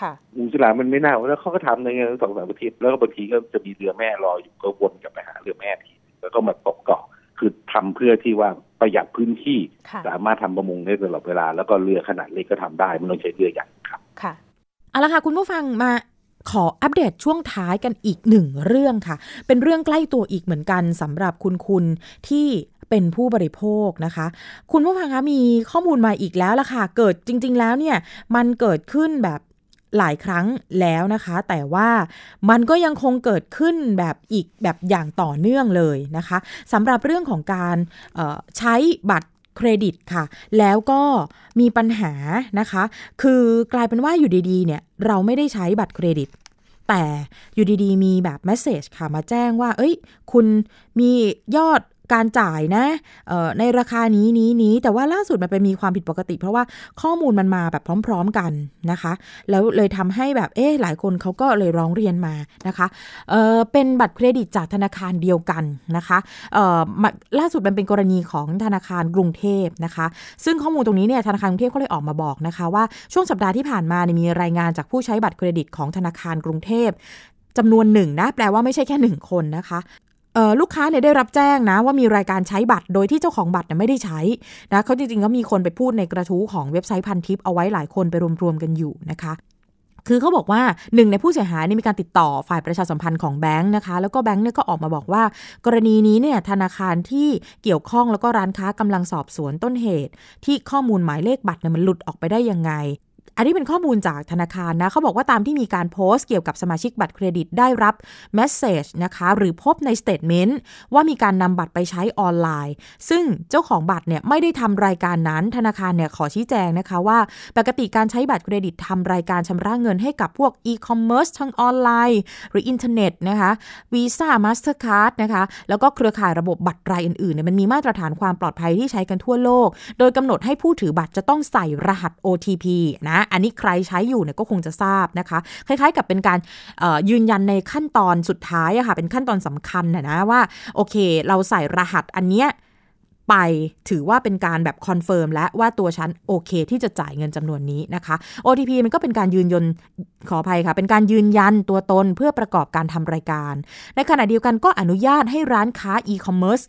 ค่ะหมูฉลามมันไม่เน่าแล้วเขาก็ทำในสองสามอาทิตย์แล้วก็บางทีก็จะมีเรือแม่รออยู่ก็วนกลับไปหาเรือแม่ที แล้วก็มาตกเกาะคือทำเพื่อที่ว่าประหยัดพื้นที่ค่ะสามารถทำประมงได้ตลอดเวลา แล้วก็เรือขนาดเล็กก็ทำได้ไม่ต้องใช้เรือใหญ่ครับค่ะเอาละค่ะคุณผู้ฟังมาขออัปเดตช่วงท้ายกันอีกหนึ่งเรื่องค่ะ เป็นเรื่องใกล้ตัวอีกเหมือนกันสำหรับคุณคุณที่เป็นผู้บริโภคนะคะ คุณผู้ฟังคะมีข้อมูลมาอีกแล้วล่ะค่ะ เกิดจริง ๆ แล้วเนี่ย มันเกิดขึ้นแบบ หลายครั้งแล้วนะคะ แต่ว่ามันก็ยังคงเกิดขึ้นแบบอีกแบบอย่างต่อเนื่องเลยนะคะสำหรับเรื่องของการใช้บัตรเครดิตค่ะ แล้วก็มีปัญหานะคะ คือกลายเป็นว่าอยู่ดีๆเนี่ยเราไม่ได้ใช้บัตรเครดิต แต่อยู่ดีๆ มีแบบแมสเซจค่ะมาแจ้งว่า เอ้ย คุณมียอด การจ่ายนะในราคานี้นี้นี้แต่ว่าล่าสุดมันไปมีความผิดปกติ เพราะว่าข้อมูลมันมาแบบพร้อม ๆกันนะคะ แล้วเลยทำให้แบบเอ๊หลายคนเขาก็เลยร้องเรียนมานะคะเเป็นบัตรเครดิตจากธนาคารเดียวกันนะคะเออมาล่าสุดมันเป็นกรณีของธนาคารกรุงเทพนะคะ ซึ่งข้อมูลตรงนี้เนี่ยธนาคารกรุงเทพก็เลยออกมาบอกนะคะว่าช่วงสัปดาห์ที่ผ่านมาเนี่ยมีรายงานจากผู้ใช้บัตรเครดิตของธนาคารกรุงเทพจำนวนหนึ่งนะแปลว่าไม่ใช่แค่หนึ่งคนนะคะ ลูกค้าเนี่ยได้รับแจ้งนะว่ามีรายการใช้บัตรโดยที่เจ้าของบัตรเนี่ยไม่ได้ใช้นะเขาจริงๆก็มีคนไปพูดในกระทู้ของเว็บไซต์พันทิปเอาไว้หลายคนไปรวมๆกันอยู่นะคะคือเขาบอกว่าหนึ่งในผู้เสียหายนี่มีการติดต่อฝ่ายประชาสัมพันธ์ของแบงค์นะคะ แล้วก็แบงค์เนี่ยก็ออกมาบอกว่า กรณีนี้เนี่ยธนาคารที่เกี่ยวข้องแล้วก็ร้านค้ากำลังสอบสวนต้นเหตุ ที่ข้อมูลหมายเลขบัตรเนี่ยมันหลุดออกไปได้ยังไง อันนี้เป็นข้อมูลจากธนาคารนะเขาบอกว่าตามที่มีการโพสต์เกี่ยวกับสมาชิกบัตรเครดิตได้รับ message นะคะหรือพบใน statement ว่ามีการนำบัตรไปใช้ออนไลน์ ซึ่งเจ้าของบัตรเนี่ยไม่ได้ทำรายการนั้น ธนาคารเนี่ยขอชี้แจงนะคะว่าปกติการใช้บัตรเครดิตทำรายการชำระเงินให้กับพวกอีคอมเมิร์ซทางออนไลน์ หรืออินเทอร์เน็ตนะคะ Visa Mastercard นะคะแล้วก็เครือข่ายระบบบัตรรายอื่นๆเนี่ยมันมีมาตรฐานความปลอดภัยที่ใช้กันทั่วโลก โดยกำหนดให้ผู้ถือบัตรจะต้องใส่รหัส OTP นะอันนี้ใครใช้อยู่เนี่ยก็คงจะทราบนะคะ คล้ายๆ กับเป็นการยืนยันในขั้นตอนสุดท้ายอะค่ะ เป็นขั้นตอนสำคัญนะนะว่า โอเค เราใส่รหัสอันเนี้ยไปถือว่าเป็นการแบบ confirm แล้วว่าตัวฉันโอเคที่จะจ่ายเงินจำนวนนี้นะคะ OTP มันก็เป็นการยืนยันขออภัยค่ะ เป็นการยืนยันตัวตนเพื่อประกอบการทำรายการ ในขณะเดียวกันก็อนุญาตให้ร้านค้าอีคอมเมิร์ซ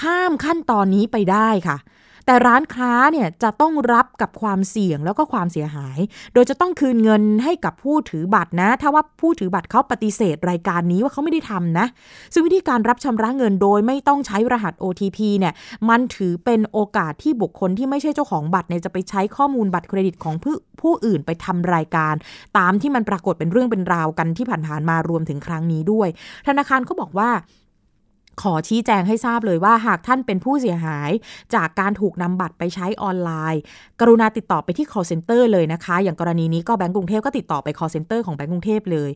ข้ามขั้นตอนนี้ไปได้ค่ะ แต่ร้านค้าเนี่ยจะต้องรับกับความเสี่ยงแล้วก็ความเสียหาย โดยจะต้องคืนเงินให้กับผู้ถือบัตรนะ ถ้าว่าผู้ถือบัตรเขาปฏิเสธรายการนี้ว่าเขาไม่ได้ทำนะ ซึ่งวิธีการรับชำระเงินโดยไม่ต้องใช้รหัส OTP เนี่ยมันถือเป็นโอกาสที่บุคคลที่ไม่ใช่เจ้าของบัตรเนี่ยจะไปใช้ข้อมูลบัตรเครดิตของผู้ผู้อื่นไปทำรายการ ตามที่มันปรากฏเป็นเรื่องเป็นราวกันที่ผ่านๆมารวมถึงครั้งนี้ด้วย ธนาคารเขาบอกว่า ขอชี้แจงให้ทราบเลยว่าหากท่านเป็นผู้เสียหาย จากการถูกนำบัตรไปใช้ออนไลน์ กรุณาติดต่อไปที่ call center เลยนะคะ อย่างกรณีนี้ก็แบงก์กรุงเทพก็ติดต่อไป call center ของแบงก์กรุงเทพเลย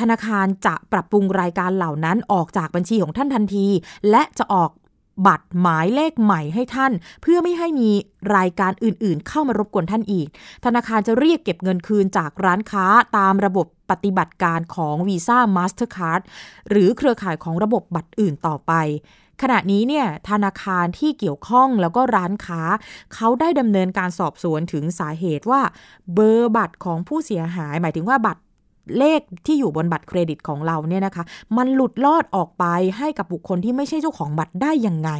ธนาคารจะปรับปรุงรายการเหล่านั้นออกจากบัญชีของท่านทันที และจะออก บัตรหมายเลขใหม่ให้ท่าน เพื่อไม่ให้มีรายการอื่นๆ เข้ามารบกวนท่านอีก ธนาคารจะเรียกเก็บเงินคืนจากร้านค้าตามระบบปฏิบัติการของ Visa Mastercard หรือเครือข่ายของระบบบัตรอื่นต่อไป ขณะนี้เนี่ยธนาคารที่เกี่ยวข้องแล้วก็ร้านค้า เขาได้ดำเนินการสอบสวนถึงสาเหตุว่า เบอร์บัตรของผู้เสียหาย หมายถึงว่าบัตร เลขที่อยู่บนบัตรเครดิตของเราเนี่ยนะคะ มันหลุดลอดออกไปให้กับบุคคลที่ไม่ใช่เจ้าของบัตรได้ยังไง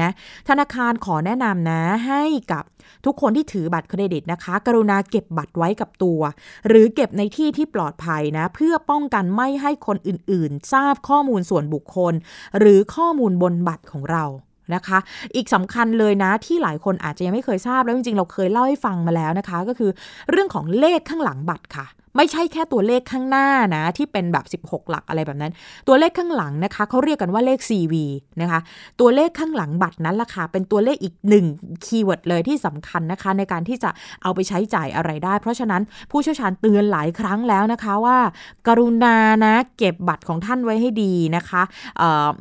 นะธนาคารขอแนะนำนะให้กับทุกคนที่ถือบัตรเครดิตนะคะ กรุณาเก็บบัตรไว้กับตัว หรือเก็บในที่ที่ปลอดภัยนะ เพื่อป้องกันไม่ให้คนอื่นๆ ทราบข้อมูลส่วนบุคคล หรือข้อมูลบนบัตรของเรานะคะ อีกสำคัญเลยนะที่หลายคนอาจจะยังไม่เคยทราบแล้วจริงๆ เราเคยเล่าให้ฟังมาแล้วนะคะ ก็คือเรื่องของเลขข้างหลังบัตรค่ะ ไม่ใช่แค่ตัวเลขข้างหน้านะ ที่เป็นแบบ 16 หลักอะไรแบบนั้น ตัวเลขข้างหลังนะคะเขาเรียกกันว่าเลข CV นะคะ ตัวเลขข้างหลังบัตรนั้นล่ะค่ะเป็นตัวเลขอีกหนึ่ง keyword เลยที่สำคัญนะคะ ในการที่จะเอาไปใช้จ่ายอะไรได้ เพราะฉะนั้นผู้เชี่ยวชาญเตือนหลายครั้งแล้วนะคะว่า กรุณานะเก็บบัตรของท่านไว้ให้ดีนะคะ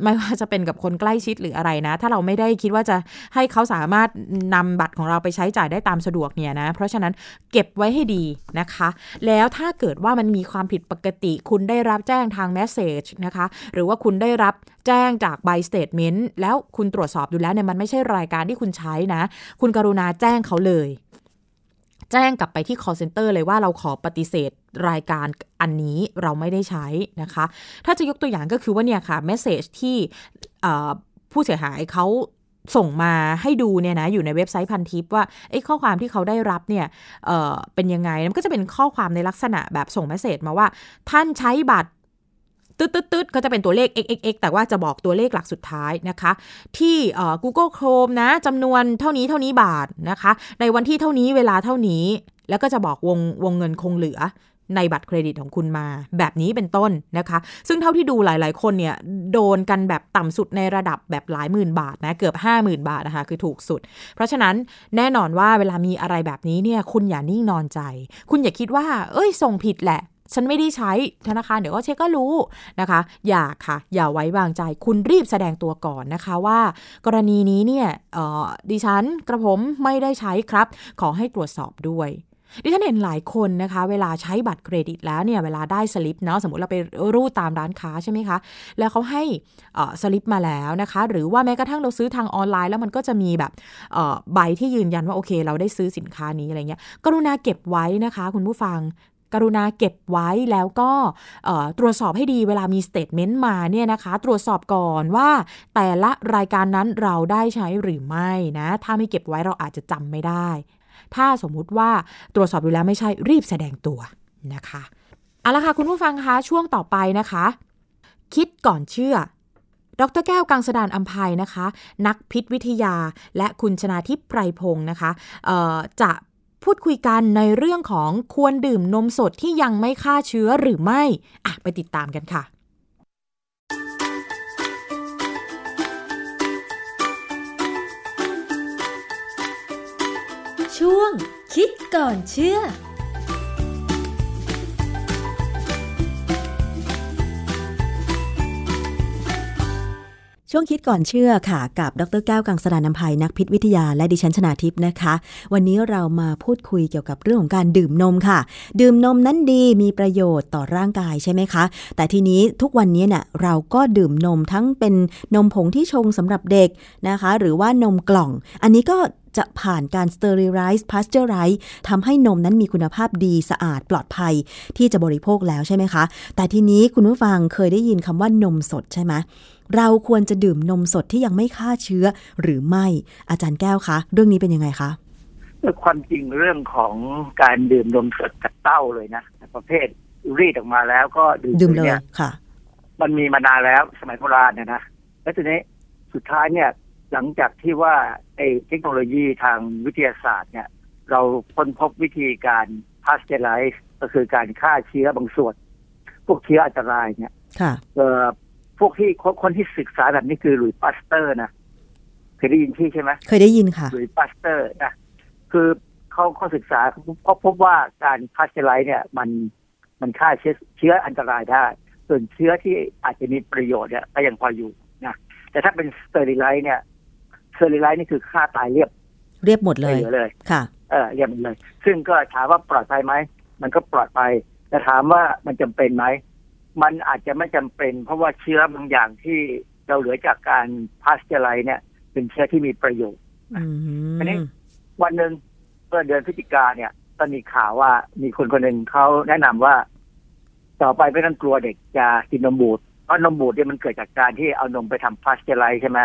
ไม่ว่าจะเป็นกับคนใกล้ชิดหรืออะไรนะ ถ้าเราไม่ได้คิดว่าจะให้เขาสามารถนำบัตรของเราไปใช้จ่ายได้ตามสะดวกเนี่ยนะ เพราะฉะนั้นเก็บไว้ให้ดีนะคะ แล้วถ้าเกิดว่ามันมีความผิดปกติ คุณได้รับแจ้งทาง message นะคะ หรือว่าคุณได้รับแจ้งจากใบ statement แล้วคุณตรวจสอบดูแล้วเนี่ยมันไม่ใช่รายการที่คุณใช้นะ คุณกรุณาแจ้งเขาเลย แจ้งกลับไปที่ call center เลยว่าเราขอปฏิเสธรายการอันนี้เราไม่ได้ใช้นะคะ ถ้าจะยกตัวอย่างก็คือว่าเนี่ยค่ะ message ที่ผู้เสียหายเขา ส่งมาให้ดูเนี่ยนะอยู่ในเว็บไซต์พันทิปว่าไอ้ข้อความที่เขาได้รับเนี่ยเป็นยังไงมันก็จะเป็นข้อความในลักษณะแบบส่ง message มาว่า ท่านใช้บัตรตืดตืดตืดก็จะเป็นตัวเลข xxx แต่ว่าจะบอกตัวเลขหลักสุดท้ายนะคะ ที่ Google Chrome นะจำนวนเท่านี้เท่านี้บาทนะคะ ในวันที่เท่านี้เวลาเท่านี้ แล้วก็จะบอกวงวงเงินคงเหลือ ในบัตรเครดิตของคุณมาแบบนี้เป็นต้นนะคะ ซึ่งเท่าที่ดูหลาย ๆ คนเนี่ยโดนกันแบบต่ำสุดในระดับแบบหลายหมื่นบาทนะเกือบ 50,000 บาทนะคะคือถูกสุด เพราะฉะนั้นแน่นอนว่าเวลามีอะไรแบบนี้เนี่ยคุณอย่านิ่งนอนใจ คุณอย่าคิดว่า เอ้ยส่งผิดแหละฉันไม่ได้ใช้ธนาคารเดี๋ยวก็เช็คก็รู้นะคะ อย่าค่ะ อย่าไว้วางใจ คุณรีบแสดงตัวก่อนนะคะว่า กรณีนี้เนี่ยดิฉันกระผมไม่ได้ใช้ครับ ขอให้ตรวจสอบด้วย ดิฉันเห็นหลายคนนะคะ เวลาใช้บัตรเครดิตแล้วเนี่ยเวลาได้สลิปเนาะสมมติเราไปรูดตามร้านค้าใช่ไหมคะ แล้วเขาให้สลิปมาแล้วนะคะ หรือว่าแม้กระทั่งเราซื้อทางออนไลน์ แล้วมันก็จะมีแบบใบที่ยืนยันว่าโอเค เราได้ซื้อสินค้านี้อะไรเงี้ยกรุณาเก็บไว้นะคะ คุณผู้ฟังกรุณาเก็บไว้แล้วก็ตรวจสอบให้ดีเวลามีสเตทเมนต์มาเนี่ยนะคะ ตรวจสอบก่อนว่าแต่ละรายการนั้นเราได้ใช้หรือไม่นะ ถ้าไม่เก็บไว้เราอาจจะจำไม่ได้ ถ้าสมมุติว่าตรวจสอบดูแล้วไม่ใช่รีบแสดงตัวนะคะเอาละค่ะคุณผู้ฟังคะช่วงต่อไปนะคะ คิดก่อนเชื่อ ดรแก้วกังสดานอัมภัยนะคะ นักพิษวิทยาและคุณชนาทิพย์ไพรพงศ์นะคะจะพูดคุยกันในเรื่องของควรดื่มนมสดที่ยังไม่ฆ่าเชื้อหรือไม่อะไปติดตามกันค่ะ ช่วง คิดก่อนเชื่อช่วงคิดก่อนเชื่อค่ะ กับดรแก้วกังสดานนภัยนักพิษวิทยาและดิฉันชนาทิพย์นะคะ วันนี้เรามาพูดคุยเกี่ยวกับเรื่องของการดื่มนมค่ะ ดื่มนมนั้นดีมีประโยชน์ต่อร่างกายใช่ไหมคะ แต่ทีนี้ทุกวันนี้เนี่ยเราก็ดื่มนมทั้งเป็นนมผงที่ชงสำหรับเด็กนะคะ หรือว่านมกล่อง อันนี้ก็ จะผ่านการ sterilize pasteurize ทำให้นมนั้นมีคุณภาพดีสะอาดปลอดภัยที่จะบริโภคแล้วใช่ไหมคะ แต่ทีนี้คุณผู้ฟังเคยได้ยินคำว่านมสดใช่ไหมเราควรจะดื่มนมสดที่ยังไม่ฆ่าเชื้อหรือไม่อาจารย์แก้วคะ เรื่องนี้เป็นยังไงคะความจริงเรื่องของการดื่มนมสดจากเต้าเลยนะประเภทรีดออกมาแล้วก็ดื่มเลยค่ะ มันมีมานานแล้วสมัยโบราณเนี่ยนะแล้วทีนี้สุดท้ายเนี่ย หลังจากที่ว่าไอ้เทคโนโลยีทางวิทยาศาสตร์เนี่ย เราค้นพบวิธีการ pasteurize ก็คือการฆ่าเชื้อบางส่วน พวกเชื้ออันตรายเนี่ยเอ่อพวกที่คนที่ศึกษาแบบนี้คือหลุยส์ปาสเตอร์นะเคยได้ยินที่ใช่ไหมเคยได้ยินค่ะหลุยส์ปาสเตอร์นะคือเขาเขาศึกษาเขาพบว่าการ pasteurize เนี่ย มันมันฆ่าเชื้อเชื้ออันตรายได้ส่วนเชื้อที่อาจจะมีประโยชน์เนี่ยก็ยังพอมีอยู่นะแต่ถ้าเป็น sterilize เนี่ย สเตอริไลซ์นี่คือฆ่าตายเรียบ เรียบหมดเลยเลย ค่ะ เออเรียบหมดเลย ซึ่งก็ถามว่าปลอดภัยไหม มันก็ปลอดภัยแต่ถามว่ามันจำเป็นไหม มันอาจจะไม่จำเป็น เพราะว่าเชื้อบางอย่างที่เราเหลือจากการพาสเจอร์ไรซ์เนี่ย เป็นเชื้อที่มีประโยชน์อันนี้วันหนึ่งเมื่อเดือนพฤศจิกาเนี่ยก็มีข่าวว่ามีคนคนหนึ่งเขาแนะนำว่า ต่อไปไม่ต้องกลัวเด็กจะกินนมบูดเพราะนมบูดเนี่ยมันเกิดจากการที่เอานมไปทำพาสเจอร์ไรซ์ใช่ไหม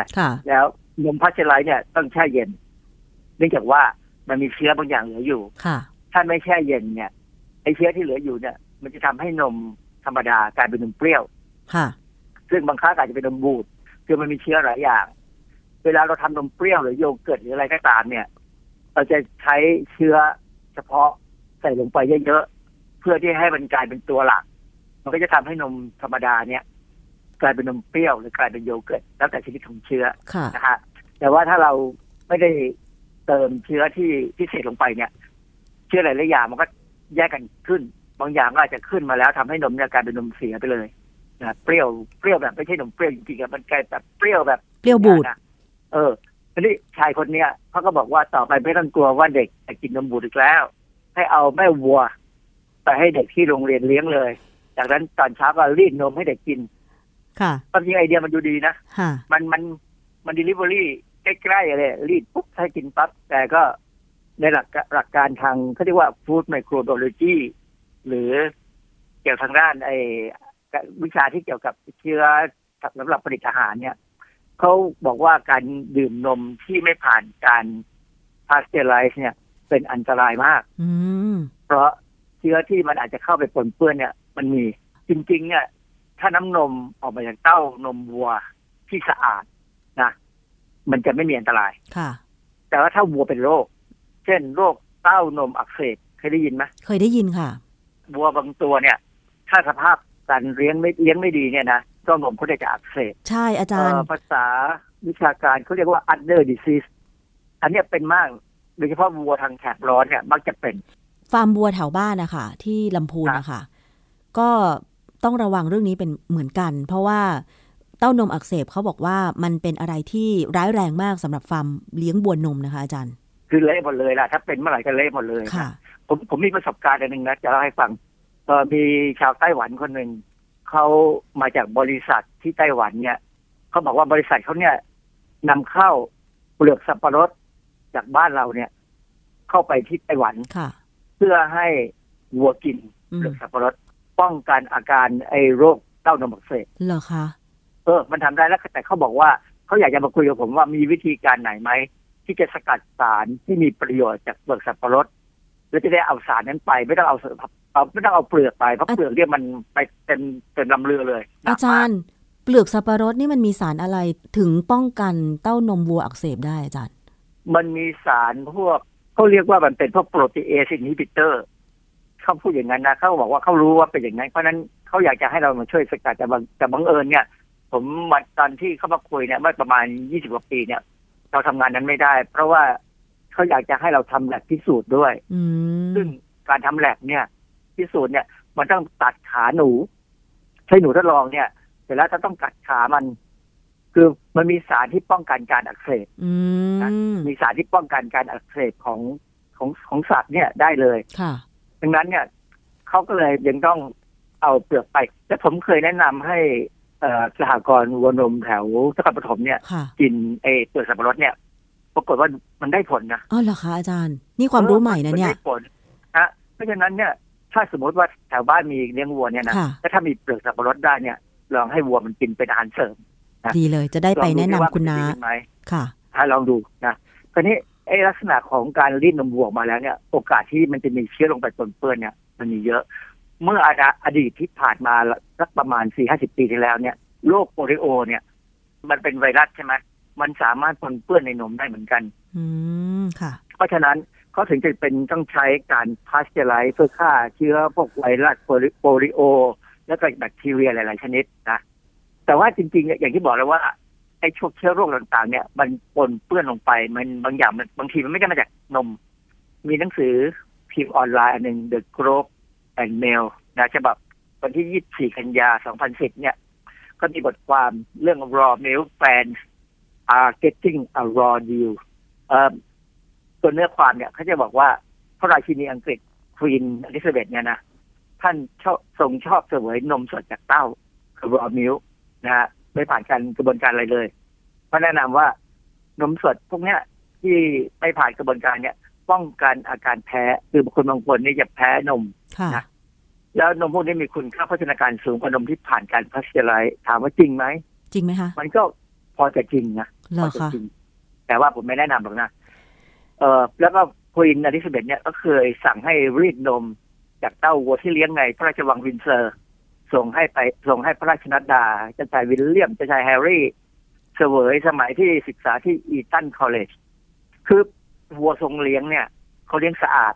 แล้ว นมพาสเจอร์ไรซ์เนี่ยต้องแช่เย็น เนื่องจากว่ามันมีเชื้อบางอย่างเหลืออยู่ค่ะ ถ้าไม่แช่เย็นเนี่ยไอเชื้อที่เหลืออยู่เนี่ย มันจะทำให้นมธรรมดากลายเป็นนมเปรี้ยว ค่ะ ซึ่งบางครั้งอาจจะเป็นนมบูดคือมันมีเชื้อหลายอย่าง เวลาเราทำนมเปรี้ยวหรือโยเกิร์ตหรืออะไรก็ตามเนี่ย เราจะใช้เชื้อเฉพาะใส่ลงไปเยอะๆเพื่อที่ให้มันกลายเป็นตัวหลัก มันก็จะทำให้นมธรรมดาเนี่ย กลายเป็นนมเปรี้ยวหรือกลายเป็นโยเกิร์ตแล้วแต่ชนิดของเชื้อค่ะนะฮะ แต่ว่าถ้าเราไม่ได้เติมเชื้อที่พิเศษลงไปเนี่ย เชื้อหลายๆอย่างมันก็แยกกันขึ้น บางอย่างก็อาจจะขึ้นมาแล้วทำให้นมเนี่ยกลายเป็นนมเสียไปเลยนะเปรี้ยวเปรี้ยวแบบไม่ใช่นมเปรี้ยวจริงๆอะมันกลายแบบเปรี้ยวแบบเปรี้ยวบูดนะเออทีนี้ชายคนเนี้ยเขาก็บอกว่าต่อไปไม่ต้องกลัวว่าเด็กจะกินนมบูดอีกแล้ว ให้เอาแม่วัว ไปให้เด็กที่โรงเรียนเลี้ยงเลย จากนั้นตอนเช้าก็รีดนมให้เด็กกิน ค่ะความจริงไอเดียมันดูดีนะค่ะมันมันมันด e ลิเวอรี่ ใกล้ๆเลยรีดปุ๊บให้กินปั๊บแต่ก็ในหลักหลักการทางเขาเรียกว่าฟู้ดไมโครโบโลจีหรือเกี่ยวทางด้านไอวิชาที่เกี่ยวกับเชื้อสำหรับผลิตอาหารเนี่ยเขาบอกว่าการดื่มนมที่ไม่ผ่านการพาสเจอร์ไรซ์เนี่ย เป็นอันตรายมากอืมเพราะเชื้อที่มันอาจจะเข้าไปปนเปื้อนเนี่ย มันมีจริง ๆ เนี่ย ถ้าน้ำนมออกมาจากเต้านมวัวที่สะอาดนะ มันจะไม่มีอันตรายค่ะ แต่ว่าถ้าวัวเป็นโรค เช่น โรคเต้านมอักเสบเคยได้ยินไหมเคยได้ยินค่ะ วัวบางตัวเนี่ย ถ้าสภาพการเลี้ยงไม่เลี้ยงไม่ดีเนี่ยนะเต้านมเขาจะอักเสบใช่อาจารย์เอ่อภาษาวิชาการเขาเรียกว่า under disease อันเนี้ยเป็นมากโดยเฉพาะวัวทางแถบร้อนเนี่ยมักจะเป็น ฟาร์มบัวแถวบ้านนะคะที่ลำพูนนะคะก็ต้องระวังเรื่องนี้เป็นเหมือนกัน เพราะว่า เต้านมอักเสบเขาบอกว่ามันเป็นอะไรที่ร้ายแรงมากสำหรับฟาร์มเลี้ยงบัวนมนะคะอาจารย์ คือเละหมดเลยล่ะ ถ้าเป็นเมื่อไหร่ก็เละหมดเลยค่ะ ผมผมมีประสบการณ์อันหนึ่งนะจะเล่าให้ฟังเออมีชาวไต้หวันคนหนึ่งเขามาจากบริษัทที่ไต้หวันเนี่ยเขาบอกว่าบริษัทเขาเนี่ยนำเข้าเปลือกสับปะรดจากบ้านเราเนี่ย เข้าไปที่ไต้หวันค่ะ เพื่อให้วัวกินอืเปมลือกสับปะรดป้องกันอาการไอ้โรคเต้านมอักเสบเหรอคะ เออ มันทำได้แล้วแต่เขาบอกว่าเขาอยากจะมาคุยกับผมว่ามีวิธีการไหนไหมที่จะสกัดสารที่มีประโยชน์จากเปลือกสับปะรดแล้วจะได้เอาสารนั้นไป ไม่ต้องเอาเอาไม่ต้องเอาเปลือกไปเพราะเปลือกเนี่ยมันไปเป็นเป็นลำเรือเลยหนัอากมกจารย์ เปลือกสับปะรดนี่มันมีสารอะไรถึงป้องกันเต้านมวัวอักเสบได้อาจารย์ มันมีสารพวกเขาเรียกว่ามันเป็นพวก protease inhibitor เขาพูดอย่างนั้นนะเขาบอกว่าเขารู้ว่าเป็นอย่างนั้นเพราะฉะนั้นเขาอยากจะให้เรามาช่วยสกัดแต่บางแต่บังเอิญเนี่ย ผมมาตอนที่เขามาคุยเนี่ยเมื่อประมาณยี่สิบกว่าปีเนี่ย เราทำงานนั้นไม่ได้ เพราะว่าเขาอยากจะให้เราทำแลบพิสูจน์ด้วยอืมซึ่งการทำแลบเนี่ย พิสูจน์เนี่ย มันต้องตัดขาหนู ใช้หนูทดลองเนี่ย เสร็จแล้วจะต้องกัดขามัน คือมันมีสารที่ป้องกันการอักเสบอืมมีสารที่ป้องกันการอักเสบของของของสัตว์เนี่ยได้เลยค่ะดังนั้นเนี่ยเขาก็เลยยังต้องเอาเปลือกไป และผมเคยแนะนำให้เอ่อ สหกรณ์วัวนมแถวนครปฐมเนี่ยค่ะกินเออเปลือกสับปะรดเนี่ยปรากฏว่ามันได้ผลนะอ๋อเหรอคะอาจารย์ นี่ความรู้ใหม่นะเนี่ยได้ผลนะเพราะฉะนั้นเนี่ย ถ้าสมมติว่าแถวบ้านมีเลี้ยงวัวเนี่ยนะค่ะแล้วถ้ามีเปลือกสับปะรดได้เนี่ยลองให้วัวมันกินเป็นอาหารเสริมดีเลยจะได้ไปแนะนำคุณน้าลองดูดิว่มัจดีไหมค่ะถ้าลองดูนะคราวนี้ไอ้ลักษณะของการรีดนมวัวออกมาแล้วเนี่ย โอกาสที่มันจะมีเชื้อลงไปปนเปื้อนเนี่ย มันมีเยอะ เมื่ออดอดีตที่ผ่านมาสักประมาณสี่ห้าสิบปีที่แล้วเนี่ยโรคโปลิโอเนี่ย มันเป็นไวรัสใช่ไหมมันสามารถปนเปื้อนในนมได้เหมือนกัน อืมค่ะ เพราะฉะนั้นเขาถึงจะเป็นต้องใช้การพาสเจอร์ไลซ์เพื่อฆ่าเชื้อพวกไวรัสโปลิโอ แล้วก็แบคทีเรียหลาย ๆ ชนิดนะ แต่ว่าจริง ๆ อย่างที่บอกแล้วว่าไอ้พวกเชื้อโรคต่าง ๆ เนี่ย มันปนเปื้อนลงไป มันบางอย่างมันบางทีมันไม่ได้มาจากนม มีหนังสือพิมพ์ออนไลน์อันหนึ่ง The Globe and Mail นะฉบับวันที่ 24 กันยา 2010 เนี่ย ก็มีบทความเรื่อง raw milk fans are getting a raw deal เอ่อตัวเนื้อความเนี่ยเขาจะบอกว่าพระราชินีอังกฤษควีนอลิซาเบธเนี่ยนะ ท่านชอบทรงชอบเสวยนมสดจากเต้าคือ raw milk นะฮะไม่ผ่านการกระบวนการอะไรเลย เพราะแนะนำว่านมสดพวกเนี้ยที่ไม่ผ่านกระบวนการเนี่ย ป้องกันอาการแพ้ คือบางคนบางคนนี่จะแพ้นมค่ะนะแล้วนมพวกนี้มีคุณค่าโภชนาการสูงกว่านมที่ผ่านการพาสเจอร์ไรซ์ถามว่าจริงไหม จริงไหมคะ มันก็พอจะจริงนะเหรอคะ พอจะจริง แต่ว่าผมไม่แนะนำหรอกนะเออแล้วก็ควีนเอลิซาเบธเนี่ยก็เคยสั่งให้รีดนม จากเต้าวัวที่เลี้ยงในพระราชวังวินเซอร์ ส่งให้ไปส่งให้พระราชนัดดาเจ้าชายวิลเลียมเจ้าชายแฮร์รี่เสวยสมัยที่ศึกษาที่ Eton College คือ วัวทรงเลี้ยงเนี่ยเขาเลี้ยงสะอาด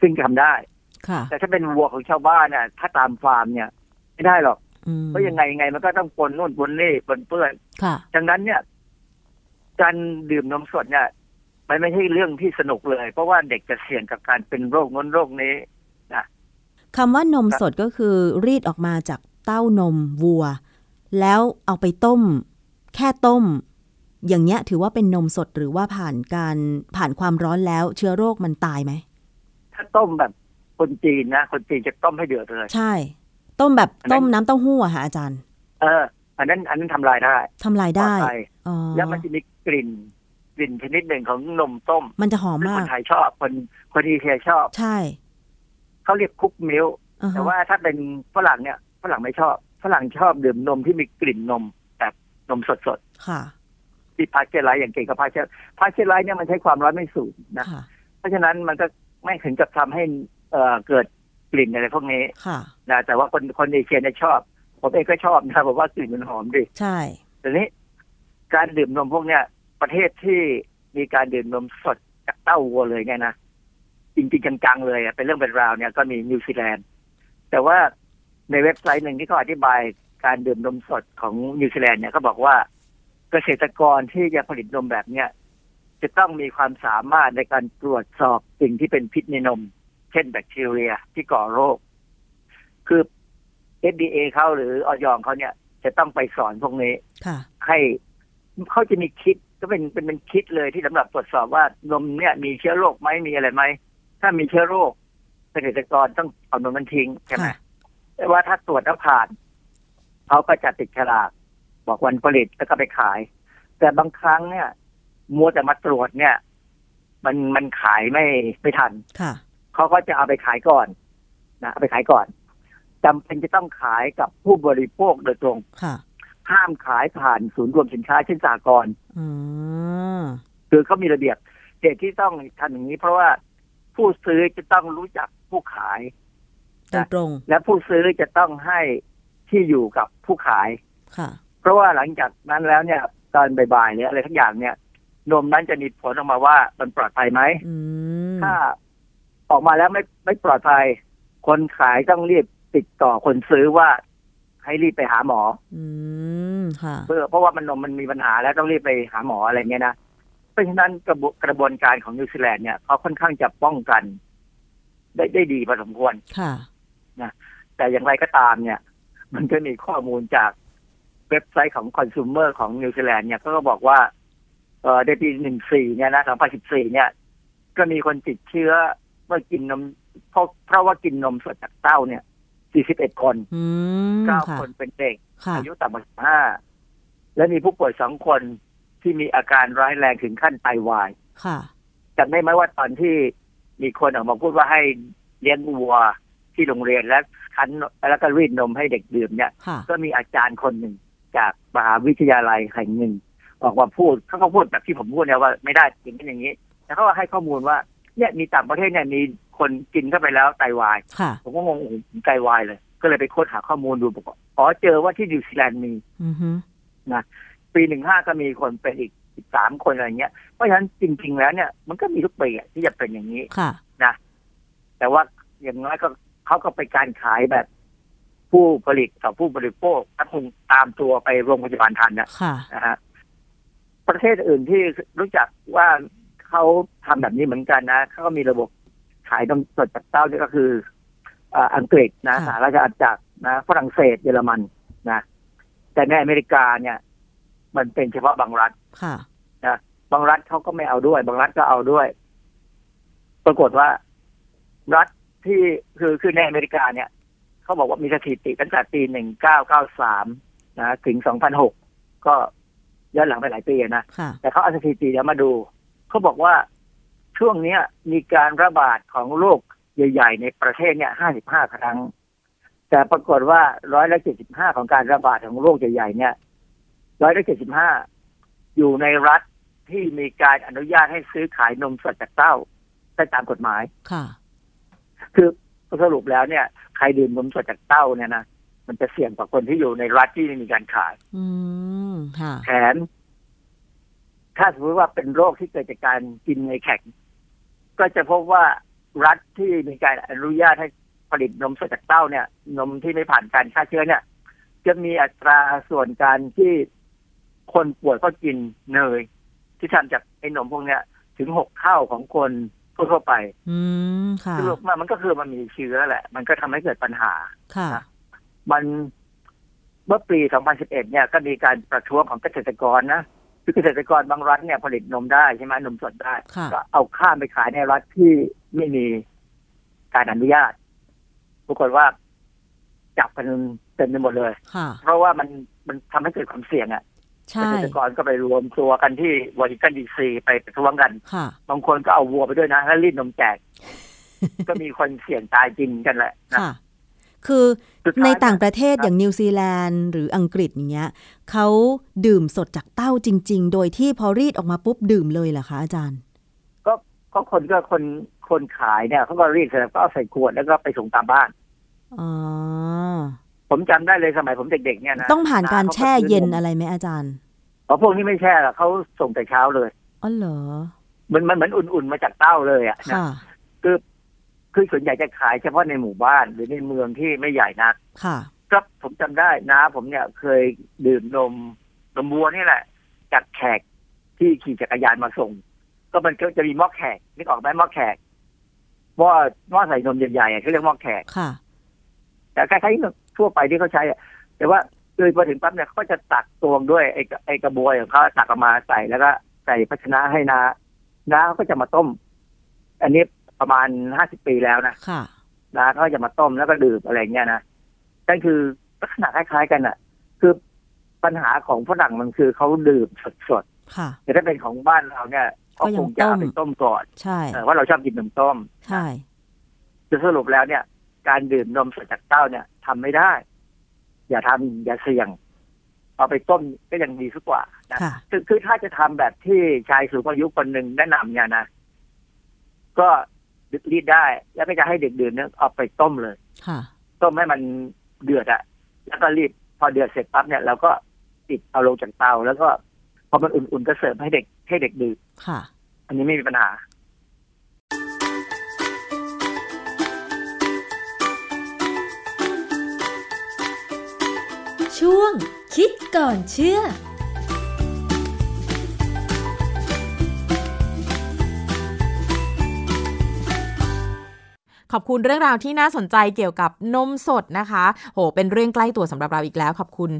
ซึ่งทำได้ ค่ะ แต่ถ้าเป็นวัวของชาวบ้านเนี่ยถ้าตามฟาร์มเนี่ย ไม่ได้หรอกอืมเพราะยังไงยังไงมันก็ต้องปนนู่นปนนี่ปนเปื้อนค่ะดังนั้นเนี่ย การดื่มนมสดเนี่ยมันไม่ใช่เรื่องที่สนุกเลย เพราะว่าเด็กจะเสี่ยงกับการเป็นโรคนั้นโรคนี้คำว่านมสดก็คือ รีดออกมาจากเต้านมวัว แล้วเอาไปต้ม แค่ต้ม อย่างเงี้ยถือว่าเป็นนมสดหรือว่าผ่านการผ่านความร้อนแล้วเชื้อโรคมันตายไหม ถ้าต้มแบบคนจีนนะคนจีนจะต้มให้เดือดเลยใช่ ต้มแบบอันนั้นต้มน้ำเต้าหู้อะค่ะอาจารย์ เออ อันนั้นอันนั้นทำลายได้ทำลายได้ปลอภัยอ๋อแล้วมันจะมีกลิ่นกลิ่นชนิดหนึ่งของนมต้ม มันจะหอมซึ่งมาคกนไทยชอบคนคนเอเชียชอบ ใช่เขาเรียก cooked milk อ่าฮะแต่ว่าถ้าเป็นฝรั่งเนี่ยฝรั่งไม่ชอบฝรั่งชอบดื่มนมที่มีกลิ่นนมแบบนมสดค่ะๆ ที่พาสเจอร์ไรซ์อย่างเก่งกับพาสเจอร์พาสเจอร์ไรซ์เนี่ยมันใช้ความร้อนไม่สูงนะค่ะเพราะฉะนั้นมันก็ไม่ถึงกับทำให้เอ่อเกิดกลิ่นอะไรพวกนี้ค่ะนะแต่ว่าคนคนเอเชียเนี่ยชอบ ผมเองก็ชอบนะผมว่ากลิ่นมันหอมดีใช่ทีนี้การดื่มนมพวกเนี้ยประเทศที่มีการดื่มนมสดจากเต้าวัวเลยเนี่ยนะจริงๆจังๆเลยอะเป็นเรื่องเป็นราวเนี่ยก็มีนิวซีแลนด์แต่ว่าในเว็บไซต์หนึ่งที่เขาอธิบายการดื่มนมสดของนิวซีแลนด์เนี่ยเขาบอกว่า เกษตรกรที่จะผลิตนมแบบเนี้ยจะต้องมีความสามารถในการตรวจสอบสิ่งที่เป็นพิษในนม เช่นแบคทีเรียที่ก่อโรค คือ FDA เขาหรืออย. เขาเนี่ย จะต้องไปสอนพวกนี้ค่ะให้เขาจะมีคิดก็เป็นเป็นเป็นคิดเลยที่สำหรับตรวจสอบว่านมเนี่ย มีเชื้อโรคไหมมีอะไรไหมถ้ามีเชื้อโรคเกษตรกรต้องเอานมมันทิ้งใช่ไหมค่ะแต่ว่าถ้าตรวจแล้วผ่านเขาก็จะติดฉลาก บอกวันผลิตแล้วก็ไปขาย แต่บางครั้งเนี่ย มัวแต่มาตรวจเนี่ย มันมันขายไม่ไม่ทันค่ะเขาก็จะเอาไปขายก่อนนะเอาไปขายก่อนจำเป็นจะต้องขายกับผู้บริโภคโดยตรงค่ะห้ามขายผ่านศูนย์รวมสินค้าเช่นสากรณ์อืมคือเขามีระเบียบเหตุที่ต้องทำอย่างนี้ เพราะว่าผู้ซื้อจะต้องรู้จักผู้ขายโดยตรงและผู้ซื้อจะต้องให้ที่อยู่กับผู้ขายค่ะ เพราะว่าหลังจากนั้นแล้วเนี่ย ตอนบ่ายๆเนี่ยอะไรทั้งอย่างเนี่ย นมนั้นจะมีผลออกมาว่ามันปลอดภัยไหมอืมถ้าออกมาแล้วไม่ไม่ปลอดภัย คนขายต้องรีบติดต่อคนซื้อว่าให้รีบไปหาหมอ อืมค่ะเพื่อเพราะว่ามันนมมันมีปัญหาแล้วต้องรีบไปหาหมออะไรเงี้ยนะเพราะฉะนั้นกระบวน กระบวนการของนิวซีแลนด์เนี่ยเขาค่อนข้างจะป้องกัน ได้ได้ดีพอสมควรค่ะแต่อย่างไรก็ตามเนี่ย มันก็มีข้อมูลจาก เว็บไซต์ของคอน sumer ของนิวซีแลนด์เนี่ยเขาก็บอกว่าเออในปีหนึ่งสี่เนี่ยนะสองพันสิบสี่เนี่ย ก็มีคนติดเชื้อเมื่อกินนมเพราะเพราะว่ากินนมสดจากเต้าเนี่ยสี่สิบเอ็ดคนอืมเก้าค่ะคนเป็นเด็กค่ะอายุต่ำกว่าห้าและมีผู้ป่วยสองคนที่มีอาการร้ายแรงถึงขั้นไตวายค่ะจำได้ไหมว่าตอนที่มีคนออกมาพูดว่าให้เลี้ยงวัวที่โรงเรียนและคั้นแล้วก็รีดนมให้เด็กดื่มเนี่ยค่ะก็มีอาจารย์คนหนึ่ง จากมหาวิทยาลัยแห่งหนึ่งออกมาพูดเขาก็พูดแบบที่ผมพูดเนี่ยว่าไม่ได้อย่างนี้อย่างนี้แล้วเขาก็ให้ข้อมูลว่าเนี่ยมีต่างประเทศเนี่ยมีคนกินเข้าไปแล้วไตวายค่ะผมก็งงโอ้โหไตวายเลย ก็เลยไปค้นหาข้อมูลดูบอกว่าอ๋อเจอว่าที่นิวซีแลนด์มีอือฮึปีหนึ่งห้าก็มีคนเป็นอีกอีกสามคนอะไรเงี้ย เพราะฉะนั้นจริง ๆ แล้วเนี่ย มันก็มีทุกปีอะที่จะเป็นอย่างนี้ค่ะแต่ว่าอย่างน้อยก็เขาก็ไปการขายแบบ ผู้ผลิตกับผู้บริโภคถ้าคงตามตัวไปโรงพยาบาลทันนะค่ะนะฮะประเทศอื่นที่รู้จักว่าเขาทำแบบนี้เหมือนกันนะเขาก็มีระบบขายนมสดจากเต้านี่ก็คืออ่าอังกฤษนะค่ะสหราชอาณาจักรนะฝรั่งเศสเยอรมันนะแต่ในอเมริกาเนี่ย มันเป็นเฉพาะบางรัฐค่ะบางรัฐเขาก็ไม่เอาด้วย บางรัฐก็เอาด้วย ปรากฏว่ารัฐที่คือคือในอเมริกาเนี่ย เขาบอกว่ามีสถิติตั้งแต่ปีหนึ่งเก้าเก้าสามนะถึงสองพันหกก็ย้อนหลังไปหลายปีอะนะค่ะแต่เขาเอาสถิติเดี๋ยวมาดู เขาบอกว่าช่วงเนี้ยมีการระบาดของโรคใหญ่ ๆ ในประเทศเนี่ยห้าสิบห้าครั้ง แต่ปรากฏว่าร้อยละเจ็ดสิบห้าของการระบาดของโรคใหญ่ๆเนี่ยร้อยละเจ็ดสิบห้าอยู่ในรัฐที่มีการอนุญาตให้ซื้อขายนมสดจากเต้าได้ตามกฎหมาย ค่ะ คือสรุปแล้วเนี่ย ใครดื่มนมสดจากเต้าเนี่ยนะมันจะเสี่ยงกว่าคนที่อยู่ในรัฐที่ไม่มีการขาย อืมค่ะแถมถ้าสมมติว่าเป็นโรคที่เกิดจากการกินในแข็ง ก็จะพบว่ารัฐที่มีการอนุญาตให้ผลิตนมสดจากเต้าเนี่ย นมที่ไม่ผ่านการฆ่าเชื้อเนี่ย จะมีอัตราส่วนการที่คนป่วยก็กินเนย ที่ทำจากไอ้นมพวกเนี้ย ถึงหกเท่าของคน ทั่วๆไป อืมค่ะสรุปมามันก็คือมันมีเชื้อแหละ มันก็ทำให้เกิดปัญหา ค่ะ มันเมื่อปี 2011 เนี่ยก็มีการประท้วงของเกษตรกรนะคือเกษตรกรบางรัฐเนี่ยผลิตนมได้ใช่ไหมนมสดได้ค่ะก็เอาข้ามไปขายในรัฐที่ไม่มีการอนุญาตปรากฏว่าจับกันเต็มไปหมดเลยค่ะเพราะว่ามันมันทำให้เกิดความเสี่ยงอะ่ะ ใช่ เกษตรกรก็ไปรวมตัวกันที่วอชิงตันดีซีไปประท้วงกันค่ะบางคนก็เอาวัวไปด้วยนะ แล้วรีดนมแจก ก็มีคนเสี่ยงตายจริงกันแหละนะค่ะคือสุดท้ายในต่างประเทศครับอย่างนิวซีแลนด์หรืออังกฤษอย่างเงี้ยเขาดื่มสดจากเต้าจริง ๆ โดยที่พอรีดออกมาปุ๊บดื่มเลยเหรอคะอาจารย์ ก็ก็คนก็คนคนขายเนี่ยเขาก็รีดเสร็จแล้วก็เอาใส่ขวดแล้วก็ไปส่งตามบ้านอ๋อ ผมจำได้เลยสมัยผมเด็กๆเนี่ยนะต้องผ่านการขแช่เย็นซื้อมอะไรไหมอาจารย์อ๋อพวกนี้ไม่แช่หรอกเขาส่งแต่เช้าเลยอ๋อเหรอมันมันเหมือนอุ่นๆมาจากเต้าเลยอะนะค่ะคือคือส่วนใหญ่จะขายเฉพาะในหมู่บ้านหรือในเมืองที่ไม่ใหญ่นักค่ะก็ผมจำได้นะ ผมเนี่ยเคยดื่มนมนมวัวนี่แหละ จากแขกที่ขี่จักรยานมาส่ง ก็มันก็จะมีหม้อแขกนึกออกไหมหม้อแขกหม้อหม้อใส่นมใหญ่ๆอะเขาเรียกหม้อแขกค่ะ แต่คล้ายๆ ทั่วไปที่เขาใช้อะแต่ว่าคือพอถึงปั๊บเนี่ยเขาก็จะตักตวงด้วยไอ้กระไอ้กระบวยของเขาตักออกมาใส่แล้วก็ใส่ภาชนะให้นาน้าเขาก็จะมาต้ม อันนี้ประมาณห้าสิบปีแล้วนะค่ะน้าเขาก็จะมาต้มแล้วก็ดื่มอะไรเงี้ยนะนั่นคือลักษณะคล้ายๆกันอะ คือปัญหาของฝรั่งมันคือเขาดื่มสดค่ะๆแต่ถ้าเป็นของบ้านเราเนี่ยก็เขายัคงงจะเอาต้มไปต้มก่อนใช่เออว่าเราชอบกินนมต้ม ใช่คือสรุปแล้วเนี่ย การดื่มนมสดจากเต้าเนี่ย ทำไม่ได้ อย่าทำอย่าเสี่ยง เอาไปต้มก็ยังดีสักกว่านะค่ะคือคือถ้าจะทำแบบที่ชายสูงอายุคนหนึ่งแนะนำเนี่ยนะก็รีดได้ แล้วก็จะให้เด็กดื่มเนี่ยเอาไปต้มเลยค่ะต้มให้มันเดือดอะแล้วก็รีบพอเดือดเสร็จปั๊บเนี่ยเราก็ปิดเอาลงจากเตาแล้วก็พอมันอุ่นๆก็เสิร์ฟให้เด็กให้เด็กดื่มค่ะอันนี้ไม่มีปัญหา ช่วง คิดก่อนเชื่อขอบคุณเรื่องราวที่น่าสนใจเกี่ยวกับนมสดนะคะ โห เป็นเรื่องใกล้ตัวสำหรับเราอีกแล้ว ขอบคุณ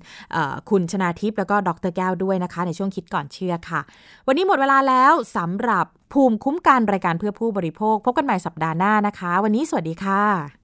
คุณชนาทิพย์แล้วก็ดรแก้วด้วยนะคะ ในช่วงคิดก่อนเชื่อค่ะ วันนี้หมดเวลาแล้วสำหรับภูมิคุ้มกันรายการเพื่อผู้บริโภค พบกันใหม่สัปดาห์หน้านะคะ วันนี้สวัสดีค่ะ